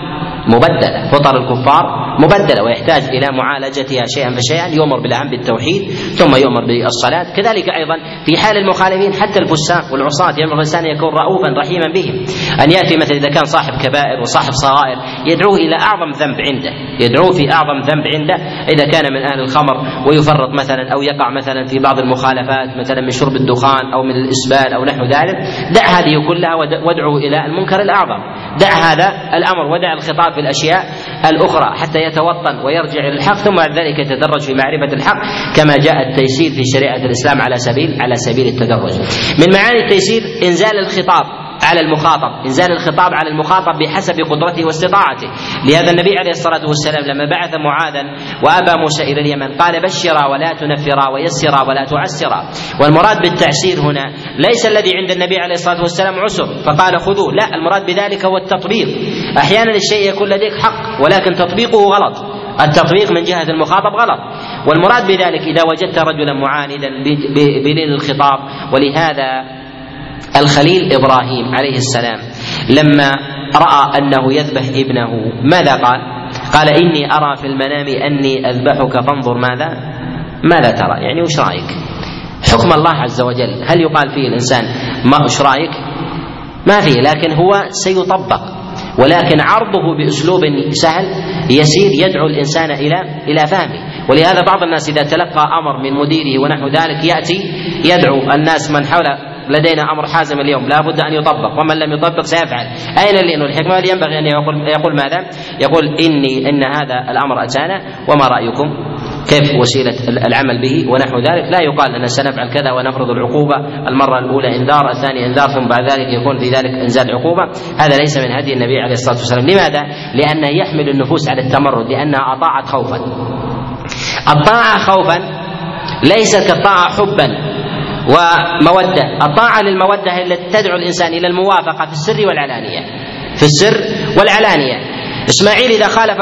مبدلة. فطر الكفار مبدلة ويحتاج إلى معالجتها شيئا فشيئا يؤمر بالامر بالتوحيد ثم يؤمر بالصلاة. كذلك أيضا في حال المخالفين حتى الفساق والعصاة ينبغي الإنسان ان يكون رؤوفا رحيما بهم. أن يأتي مثلا إذا كان صاحب كبائر وصاحب صغائر يدعوه إلى أعظم ذنب عنده. يدعوه في أعظم ذنب عنده. إذا كان من أهل الخمر ويفرط مثلا أو يقع مثلا في بعض المخالفات مثلا من شرب الدخان أو من الإسبال أو نحو ذلك دع هذه كلها وادعو إلى المنكر الأعظم. دع هذا الأمر ودع الخطاب في الأشياء الأخرى حتى يتوطن ويرجع إلى الحق ثم بعد ذلك يتدرج في معرفة الحق كما جاء التيسير في شريعة الإسلام على سبيل على سبيل التدرج. من معاني التيسير إنزال الخطاب على المخاطب إنزال الخطاب على المخاطب بحسب قدرته واستطاعته. لهذا النبي عليه الصلاة والسلام لما بعث معاذا وأبا موسى إلى اليمن قال بشرا ولا تنفرا ويسرا ولا تعسرا. والمراد بالتعسير هنا ليس الذي عند النبي عليه الصلاة والسلام عسر فقال خذوه. لا المراد بذلك هو التطبيق. أحيانا الشيء يكون لديك حق ولكن تطبيقه غلط التطبيق من جهة المخاطب غلط والمراد بذلك إذا وجدت رجلا معاندا بلين الخطاب ولهذا الخليل إبراهيم عليه السلام لما رأى أنه يذبح ابنه ماذا قال؟ قال إني أرى في المنام أني أذبحك فانظر ماذا؟ ماذا ترى؟ يعني وش رأيك؟ حكم الله عز وجل هل يقال فيه الإنسان ما وش رأيك؟ ما فيه لكن هو سيطبق ولكن عرضه بأسلوب سهل يسير يدعو الإنسان إلى إلى فهمه. ولهذا بعض الناس إذا تلقى أمر من مديره ونحو ذلك يأتي يدعو الناس من حوله لدينا أمر حازم اليوم. لا بد أن يطبق. ومن لم يطبق سيفعل. أين اللين والحكمه ينبغي أن يقول يقول ماذا؟ يقول اني إن هذا الأمر أتانا. وما رأيكم؟ كيف وسيلة العمل به ونحو ذلك. لا يقال أن سنفعل كذا ونفرض العقوبة المرة الأولى إنذار الثاني إنذار ثم بعد ذلك يكون في ذلك إنزال عقوبة. هذا ليس من هدي النبي عليه الصلاة والسلام. لماذا؟ لأنه يحمل النفوس على التمرد لانها أطاعت خوفا. الطاعة خوفا ليست كالطاعة حبا ومودة. الطاعة للمودة التي تدعو الإنسان إلى الموافقة في السر والعلانية. في السر والعلانية. إسماعيل إذا خالف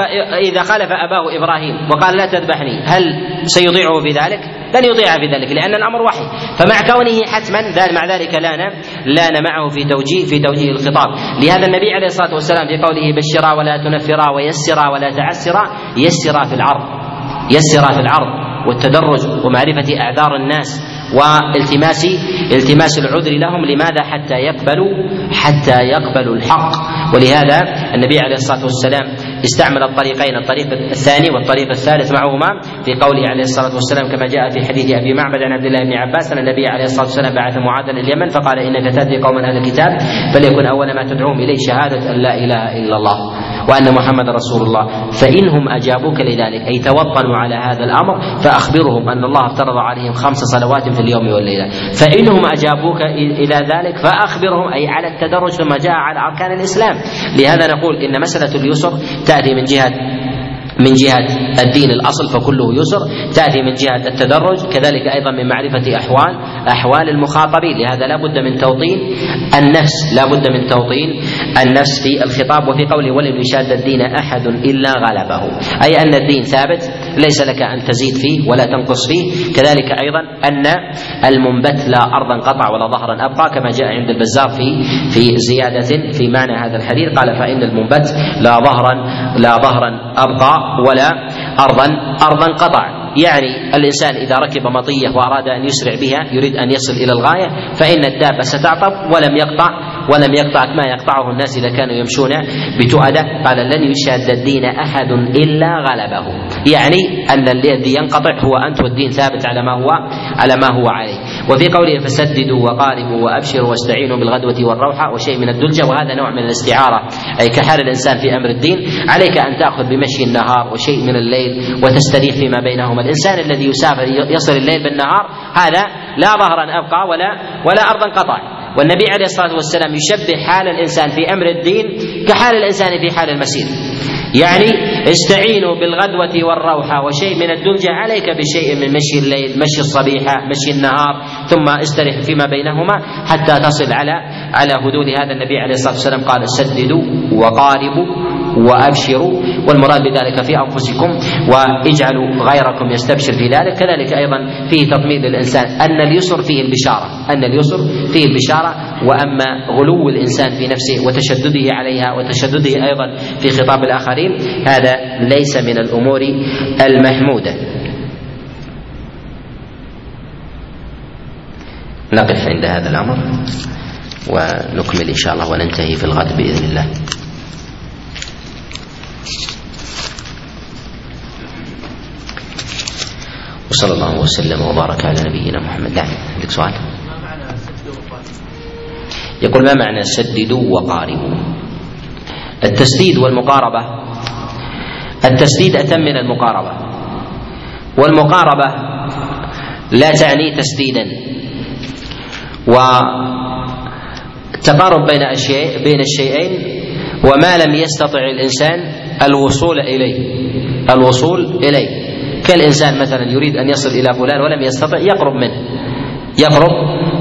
إذا خالف أباه إبراهيم وقال لا تذبحني هل سيطيعه في ذلك؟ لن يطيعه في ذلك لأن الأمر وحي. فمع كونه حتما مع ذلك لأن لأن معه في توجيه في توجيه الخطاب. لهذا النبي عليه الصلاة والسلام في قوله بشرا ولا تنفرا ويسرا ولا تعسرا يسرا في العرض. يسرا في العرض والتدرج ومعرفة أعذار الناس والتماس التماس العذر لهم لماذا حتى يقبلوا حتى يقبلوا الحق. ولهذا النبي عليه الصلاة والسلام استعمل الطريقين الطريق الثاني والطريق الثالث معهما في قوله عليه الصلاة والسلام كما جاء في حديث أبي معبد عن عبد الله بن عباس أن النبي عليه الصلاة والسلام بعث معاذا اليمن فقال إنك تاتي قوما أهل الكتاب فليكن أول ما تدعوهم إليه شهادة أن لا إله إلا الله وأن محمد رسول الله. فإنهم أجابوك لذلك أي توطنوا على هذا الأمر فأخبرهم أن الله افترض عليهم خمس صلوات في اليوم والليلة. فإنهم أجابوك إلى ذلك فأخبرهم أي على التدرج ثم جاء على أركان الإسلام. لهذا نقول إن مسألة اليسر تأتي من جهه من جهة الدين الأصل فكله يسر تأتي من جهة التدرج كذلك أيضا من معرفة أحوال أحوال المخاطبين لهذا لا بد من توطين. النفس لا بد من توطين. النفس في الخطاب وفي قوله ولن يشاد الدين أحد إلا غلبه. أي أن الدين ثابت ليس لك أن تزيد فيه ولا تنقص فيه. كذلك أيضا أن المنبت لا أرضا قطع ولا ظهرا أبقى كما جاء عند البزار في في زيادة في معنى هذا الحديث. قال فإن المنبت لا ظهرا لا ظهرا أبقى ولا أرضا أرضا قطع. يعني الإنسان إذا ركب مطية وأراد أن يسرع بها يريد أن يصل إلى الغاية فإن الدابة ستعطب ولم يقطع. ولم يقطع ما يقطعه الناس إذا كانوا يمشون بتؤدة قال لن يشاد الدين أحد إلا غلبه. يعني أن الذي ينقطع هو أنت والدين ثابت على ما هو على ما هو عليه. وفي قوله فسددوا وقاربوا وأبشروا واستعينوا بالغدوة والروحة وشيء من الدلجة. وهذا نوع من الاستعارة أي كحال الإنسان في أمر الدين. عليك أن تأخذ بمشي النهار وشيء من الليل وتستريح فيما بينهما. الإنسان الذي يسافر يصل الليل بالنهار هذا لا ظهرا أبقى ولا ولا أرضا قطع. والنبي عليه الصلاة والسلام يشبه حال الإنسان في أمر الدين كحال الإنسان في حال المسير. يعني استعينوا بالغدوة والروحة وشيء من الدلجة عليك بشيء من مشي الليل مشي الصبيحة مشي النهار ثم استرح فيما بينهما حتى تصل على على حدود هذا النبي عليه الصلاة والسلام. قال سددوا وقاربوا وأبشروا والمراد بذلك في أنفسكم وإجعلوا غيركم يستبشر في ذلك. كذلك أيضا فيه تطمين للانسان أن اليسر فيه البشارة أن اليسر فيه البشارة. وأما غلو الإنسان في نفسه وتشدده عليها وتشدده أيضا في خطاب الآخرين هذا ليس من الأمور المحمودة. نقف عند هذا الأمر ونكمل إن شاء الله وننتهي في الغد بإذن الله. وصلى الله وسلم وبارك على نبينا محمد. نعم عندك سؤال؟ يقول ما معنى سددوا وقاربوا؟ التسديد والمقاربة. التسديد أتم من المقاربة. والمقاربة لا تعني تسديدا. والتقارب بين أشياء بين الشيئين وما لم يستطع الإنسان الوصول إليه. الوصول إليه. كالإنسان مثلا يريد أن يصل إلى فلان ولم يستطع يقرب منه. يقرب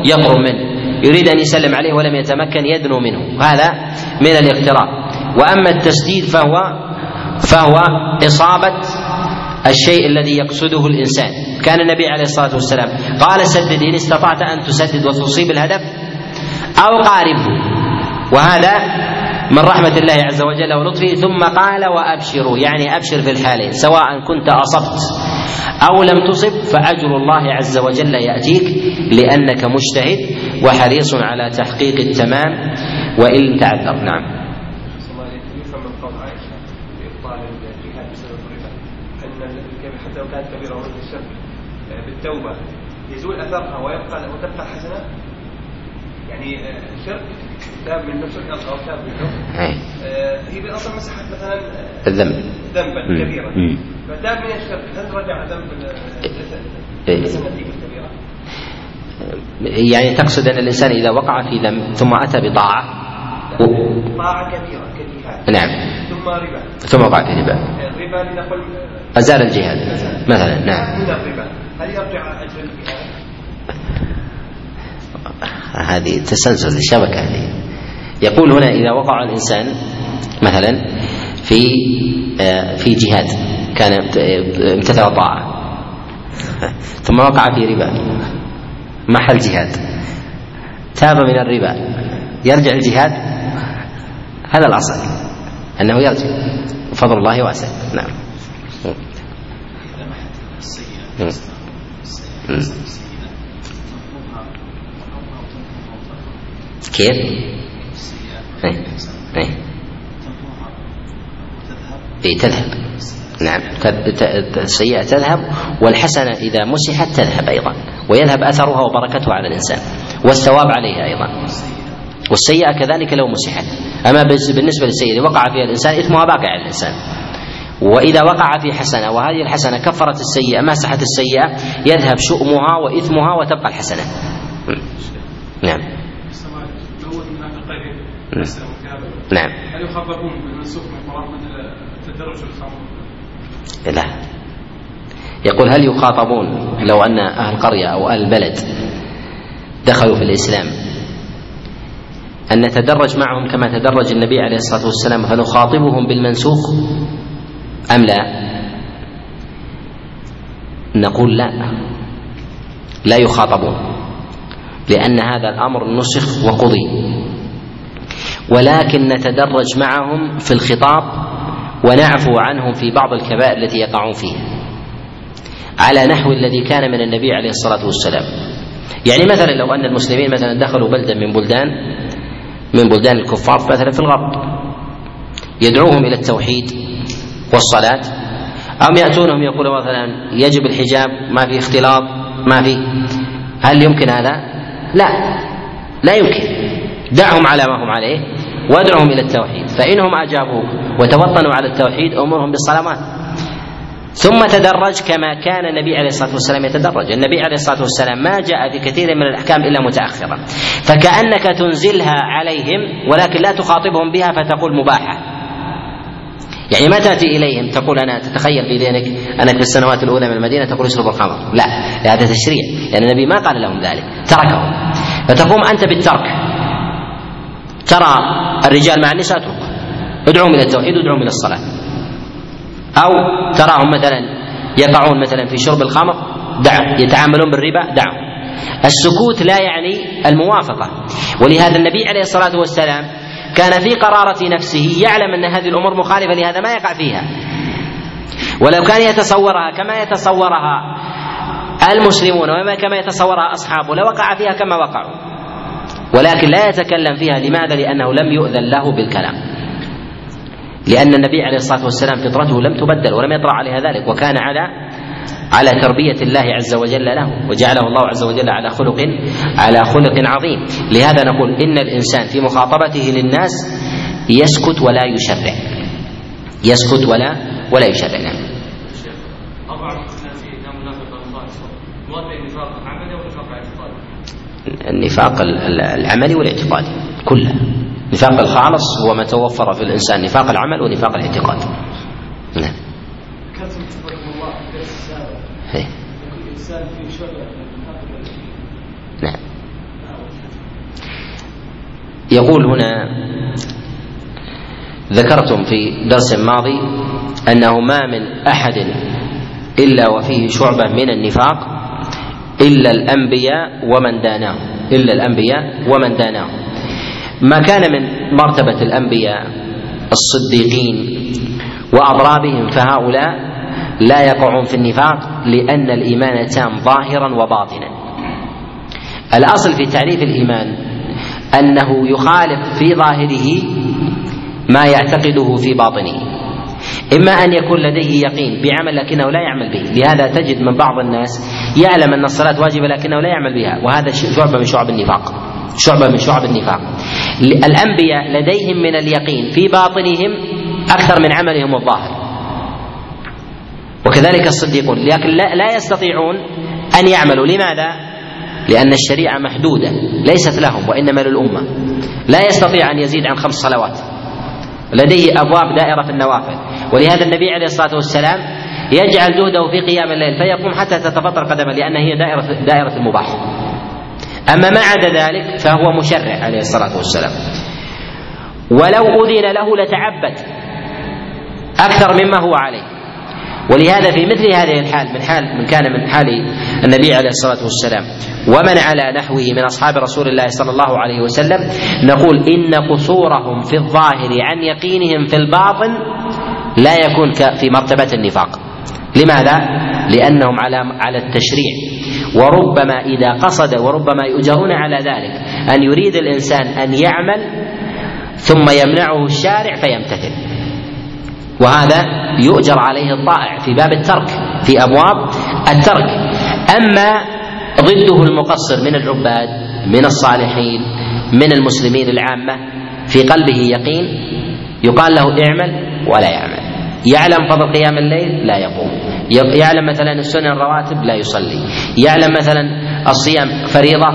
يقرب منه. يريد أن يسلم عليه ولم يتمكن يدنو منه. هذا من الاقتراب وأما التسديد فهو فهو إصابة الشيء الذي يقصده الإنسان. كان النبي عليه الصلاة والسلام قال سدد إن استطعت أن تسدد وتصيب الهدف أو قاربه. وهذا من رحمة الله عز وجل ولطفه ثم قال وأبشروا. يعني أبشر في الحالين سواء كنت أصبت أو لم تصب فأجر الله عز وجل يأتيك لأنك مجتهد وحريص على تحقيق التمام وإن تعذر. نعم. حتى لو كانت كبيرة الشرك بالتوبة يزول أثرها ويبقى وتبقى الحسنات يعني الشرك تاب من نفس الأرض أو تاب منه إيه. آه، هي بالاصل مسحت مثلا آه، الذنب. ذنبا. كبيرا. فتاب من الشرك هل رجع ذنب إيه. الجسد الكبيرة؟ يعني تقصد أن الإنسان إذا وقع في ذنب ثم أتى بطاعة؟ طاعة كبيرة كالجهاد نعم. ثم ربا. ثم وقع في ربا. الربا لنقل ازال الجهاد. مثلا نعم. من الربا. هل يرجع اجر الجهاد؟ هذه تسلسل الشبكة هذه. يقول هنا إذا وقع الإنسان مثلا في آه، في جهاد كان آه، امتثل طاعة *laughs* ثم وقع في ربا محل جهاد تاب من الربا يرجع الجهاد هذا الأصل أنه يرجع وفضل الله واسع نعم. كيف؟ إيه إيه إيه تذهب. نعم. السيئة تذهب والحسنة إذا مسحت تذهب أيضا ويذهب أثرها وبركتها على الإنسان والثواب عليها أيضا. والسيئة كذلك لو مسحت. أما بالنسبة للسيئة وقع فيها الإنسان إثمها باقي على الإنسان. وإذا وقع في حسنة وهذه الحسنة كفرت السيئة مسحت السيئة يذهب شؤمها وإثمها وتبقى الحسنة. نعم. نعم. هل يخاطبون بالمنسوخ من القرآن مثل تدرج الخمر؟ لا يقول هل يخاطبون لو أن أهل قرية أو أهل البلد دخلوا في الإسلام أن نتدرج معهم كما تدرج النبي عليه الصلاة والسلام فنخاطبهم بالمنسوخ أم لا نقول لا لا يخاطبون لأن هذا الأمر نسخ وقضي ولكن نتدرج معهم في الخطاب ونعفو عنهم في بعض الكبائر التي يقعون فيها على نحو الذي كان من النبي عليه الصلاة والسلام يعني مثلا لو أن المسلمين مثلا دخلوا بلدا من بلدان من بلدان الكفار مثلا في الغرب يدعوهم إلى التوحيد والصلاة أم يأتونهم يقولون مثلا يجب الحجاب ما في اختلاط ما في هل يمكن هذا؟ لا لا يمكن دعهم على ما هم عليه وادعهم إلى التوحيد. فإنهم اجابوك وتوطنوا على التوحيد امرهم بالصلوات. ثم تدرج كما كان النبي عليه الصلاة والسلام يتدرج، النبي عليه الصلاة والسلام ما جاء في كثير من الأحكام إلا متاخرا، فكأنك تنزلها عليهم ولكن لا تخاطبهم بها فتقول مباحة. يعني ما تأتي إليهم تقول أنا تتخيل في ذهنك أنك في السنوات الأولى من المدينة تقول اشربوا الخمر، لا هذا تشريع، لأن النبي ما قال لهم ذلك، تركهم. فتقوم أنت بالترك، ترى الرجال مع النساء اترك. ادعوهم إلى التوحيد وادعوهم إلى الصلاة. أو تراهم مثلا يقعون مثلا في شرب الخمر دع يتعاملون بالربا دعهم السكوت لا يعني الموافقة. ولهذا النبي عليه الصلاة والسلام كان في قرارة نفسه يعلم أن هذه الأمور مخالفة لهذا ما يقع فيها. ولو كان يتصورها كما يتصورها المسلمون وما كما يتصورها أصحابه لوقع فيها كما وقعوا. ولكن لا يتكلم فيها لماذا؟ لأنه لم يؤذن له بالكلام. لأن النبي عليه الصلاة والسلام فطرته لم تبدل ولم يطرأ عليها ذلك وكان على على تربية الله عز وجل له وجعله الله عز وجل على خلق على خلق عظيم. لهذا نقول إن الإنسان في مخاطبته للناس يسكت ولا يشرع. يسكت ولا ولا يشرع. نعم أضعف الناس كان منافق الخالص مراد النفاق عملي ونفاق اعتقادي النفاق العملي والاعتقادي كله. النفاق الخالص هو ما توفر في الإنسان نفاق العمل ونفاق الاعتقاد. نعم. إيه. الإنسان شعبة نعم. يقول هنا ذكرتم في درس ماضي أنه ما من أحد إلا وفيه شعبة من النفاق إلا الأنبياء ومن داناهم إلا الأنبياء ومن داناهم ما كان من مرتبة الأنبياء الصديقين واضرابهم فهؤلاء لا يقعون في النفاق لأن الإيمان تام ظاهرا وباطنا. الأصل في تعريف الإيمان أنه يخالف في ظاهره ما يعتقده في باطنه. إما أن يكون لديه يقين بعمل لكنه لا يعمل به. لهذا تجد من بعض الناس يعلم أن الصلاة واجبة لكنه لا يعمل بها وهذا شعبة من شعب النفاق. شعبة من شعب النفاق. الأنبياء لديهم من اليقين في باطنهم أكثر من عملهم الظاهر. وكذلك الصديقون. لكن لا يستطيعون أن يعملوا. لماذا؟ لأن الشريعة محدودة ليست لهم وإنما للأمة. لا يستطيع أن يزيد عن خمس صلوات. لديه أبواب دائرة النوافل ولهذا النبي عليه الصلاة والسلام يجعل جهده في قيام الليل فيقوم حتى تتفطر قدمه لأن هي دائرة دائرة المباح. أما ما عدا ذلك فهو مشرع عليه الصلاة والسلام. ولو أذن له لتعبد أكثر مما هو عليه. ولهذا في مثل هذه الحال من حال من كان من حال النبي عليه الصلاة والسلام ومن على نحوه من أصحاب رسول الله صلى الله عليه وسلم نقول إن قصورهم في الظاهر عن يقينهم في الباطن لا يكون في مرتبة النفاق. لماذا؟ لأنهم على على التشريع. وربما إذا قصد وربما يؤجرون على ذلك أن يريد الإنسان أن يعمل ثم يمنعه الشارع فيمتثل. وهذا يؤجر عليه الطائع في باب الترك في أبواب الترك. أما ضده المقصر من العباد من الصالحين من المسلمين العامة في قلبه يقين يقال له اعمل ولا يعمل. يعلم فضل قيام الليل لا يقوم. يعلم مثلا السنن الرواتب لا يصلي. يعلم مثلا الصيام فريضة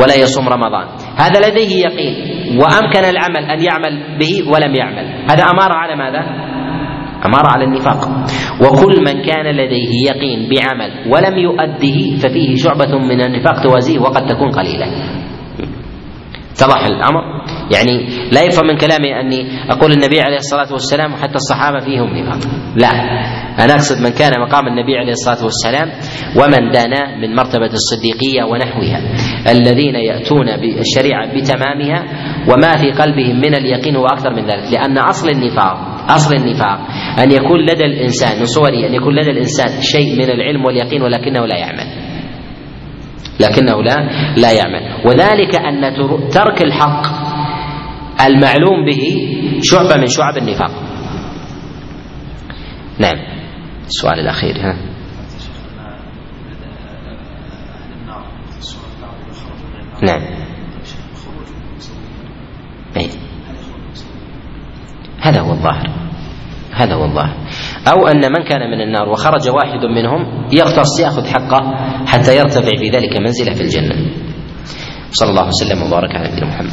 ولا يصوم رمضان. هذا لديه يقين وأمكن العمل أن يعمل به ولم يعمل. هذا أمارة على ماذا؟ أمارة على النفاق. وكل من كان لديه يقين بعمل ولم يؤده ففيه شعبة من النفاق توازيه وقد تكون قليلة. اتضح الأمر؟ يعني لا يفهم من كلامي أني أقول النبي عليه الصلاة والسلام وحتى الصحابة فيهم نفاق. لا. أنا أقصد من كان مقام النبي عليه الصلاة والسلام ومن دانا من مرتبة الصديقية ونحوها. الذين يأتون بالشريعة بتمامها وما في قلبهم من اليقين هو أكثر من ذلك. لأن أصل النفاق أصل النفاق أن يكون لدى الإنسان من صوره أن يكون لدى الإنسان شيء من العلم واليقين ولكنه لا يعمل. لكنه لا لا يعمل. وذلك أن ترك الحق المعلوم به شعبة من شعب النفاق. نعم. السؤال الأخير ها. نعم. هذا هو الظاهر. هذا هو الظاهر. أو أن من كان من النار وخرج واحد منهم يغتص يأخذ حقه حتى يرتفع في ذلك منزلة في الجنة. صلى الله وسلم وبارك على نبينا محمد.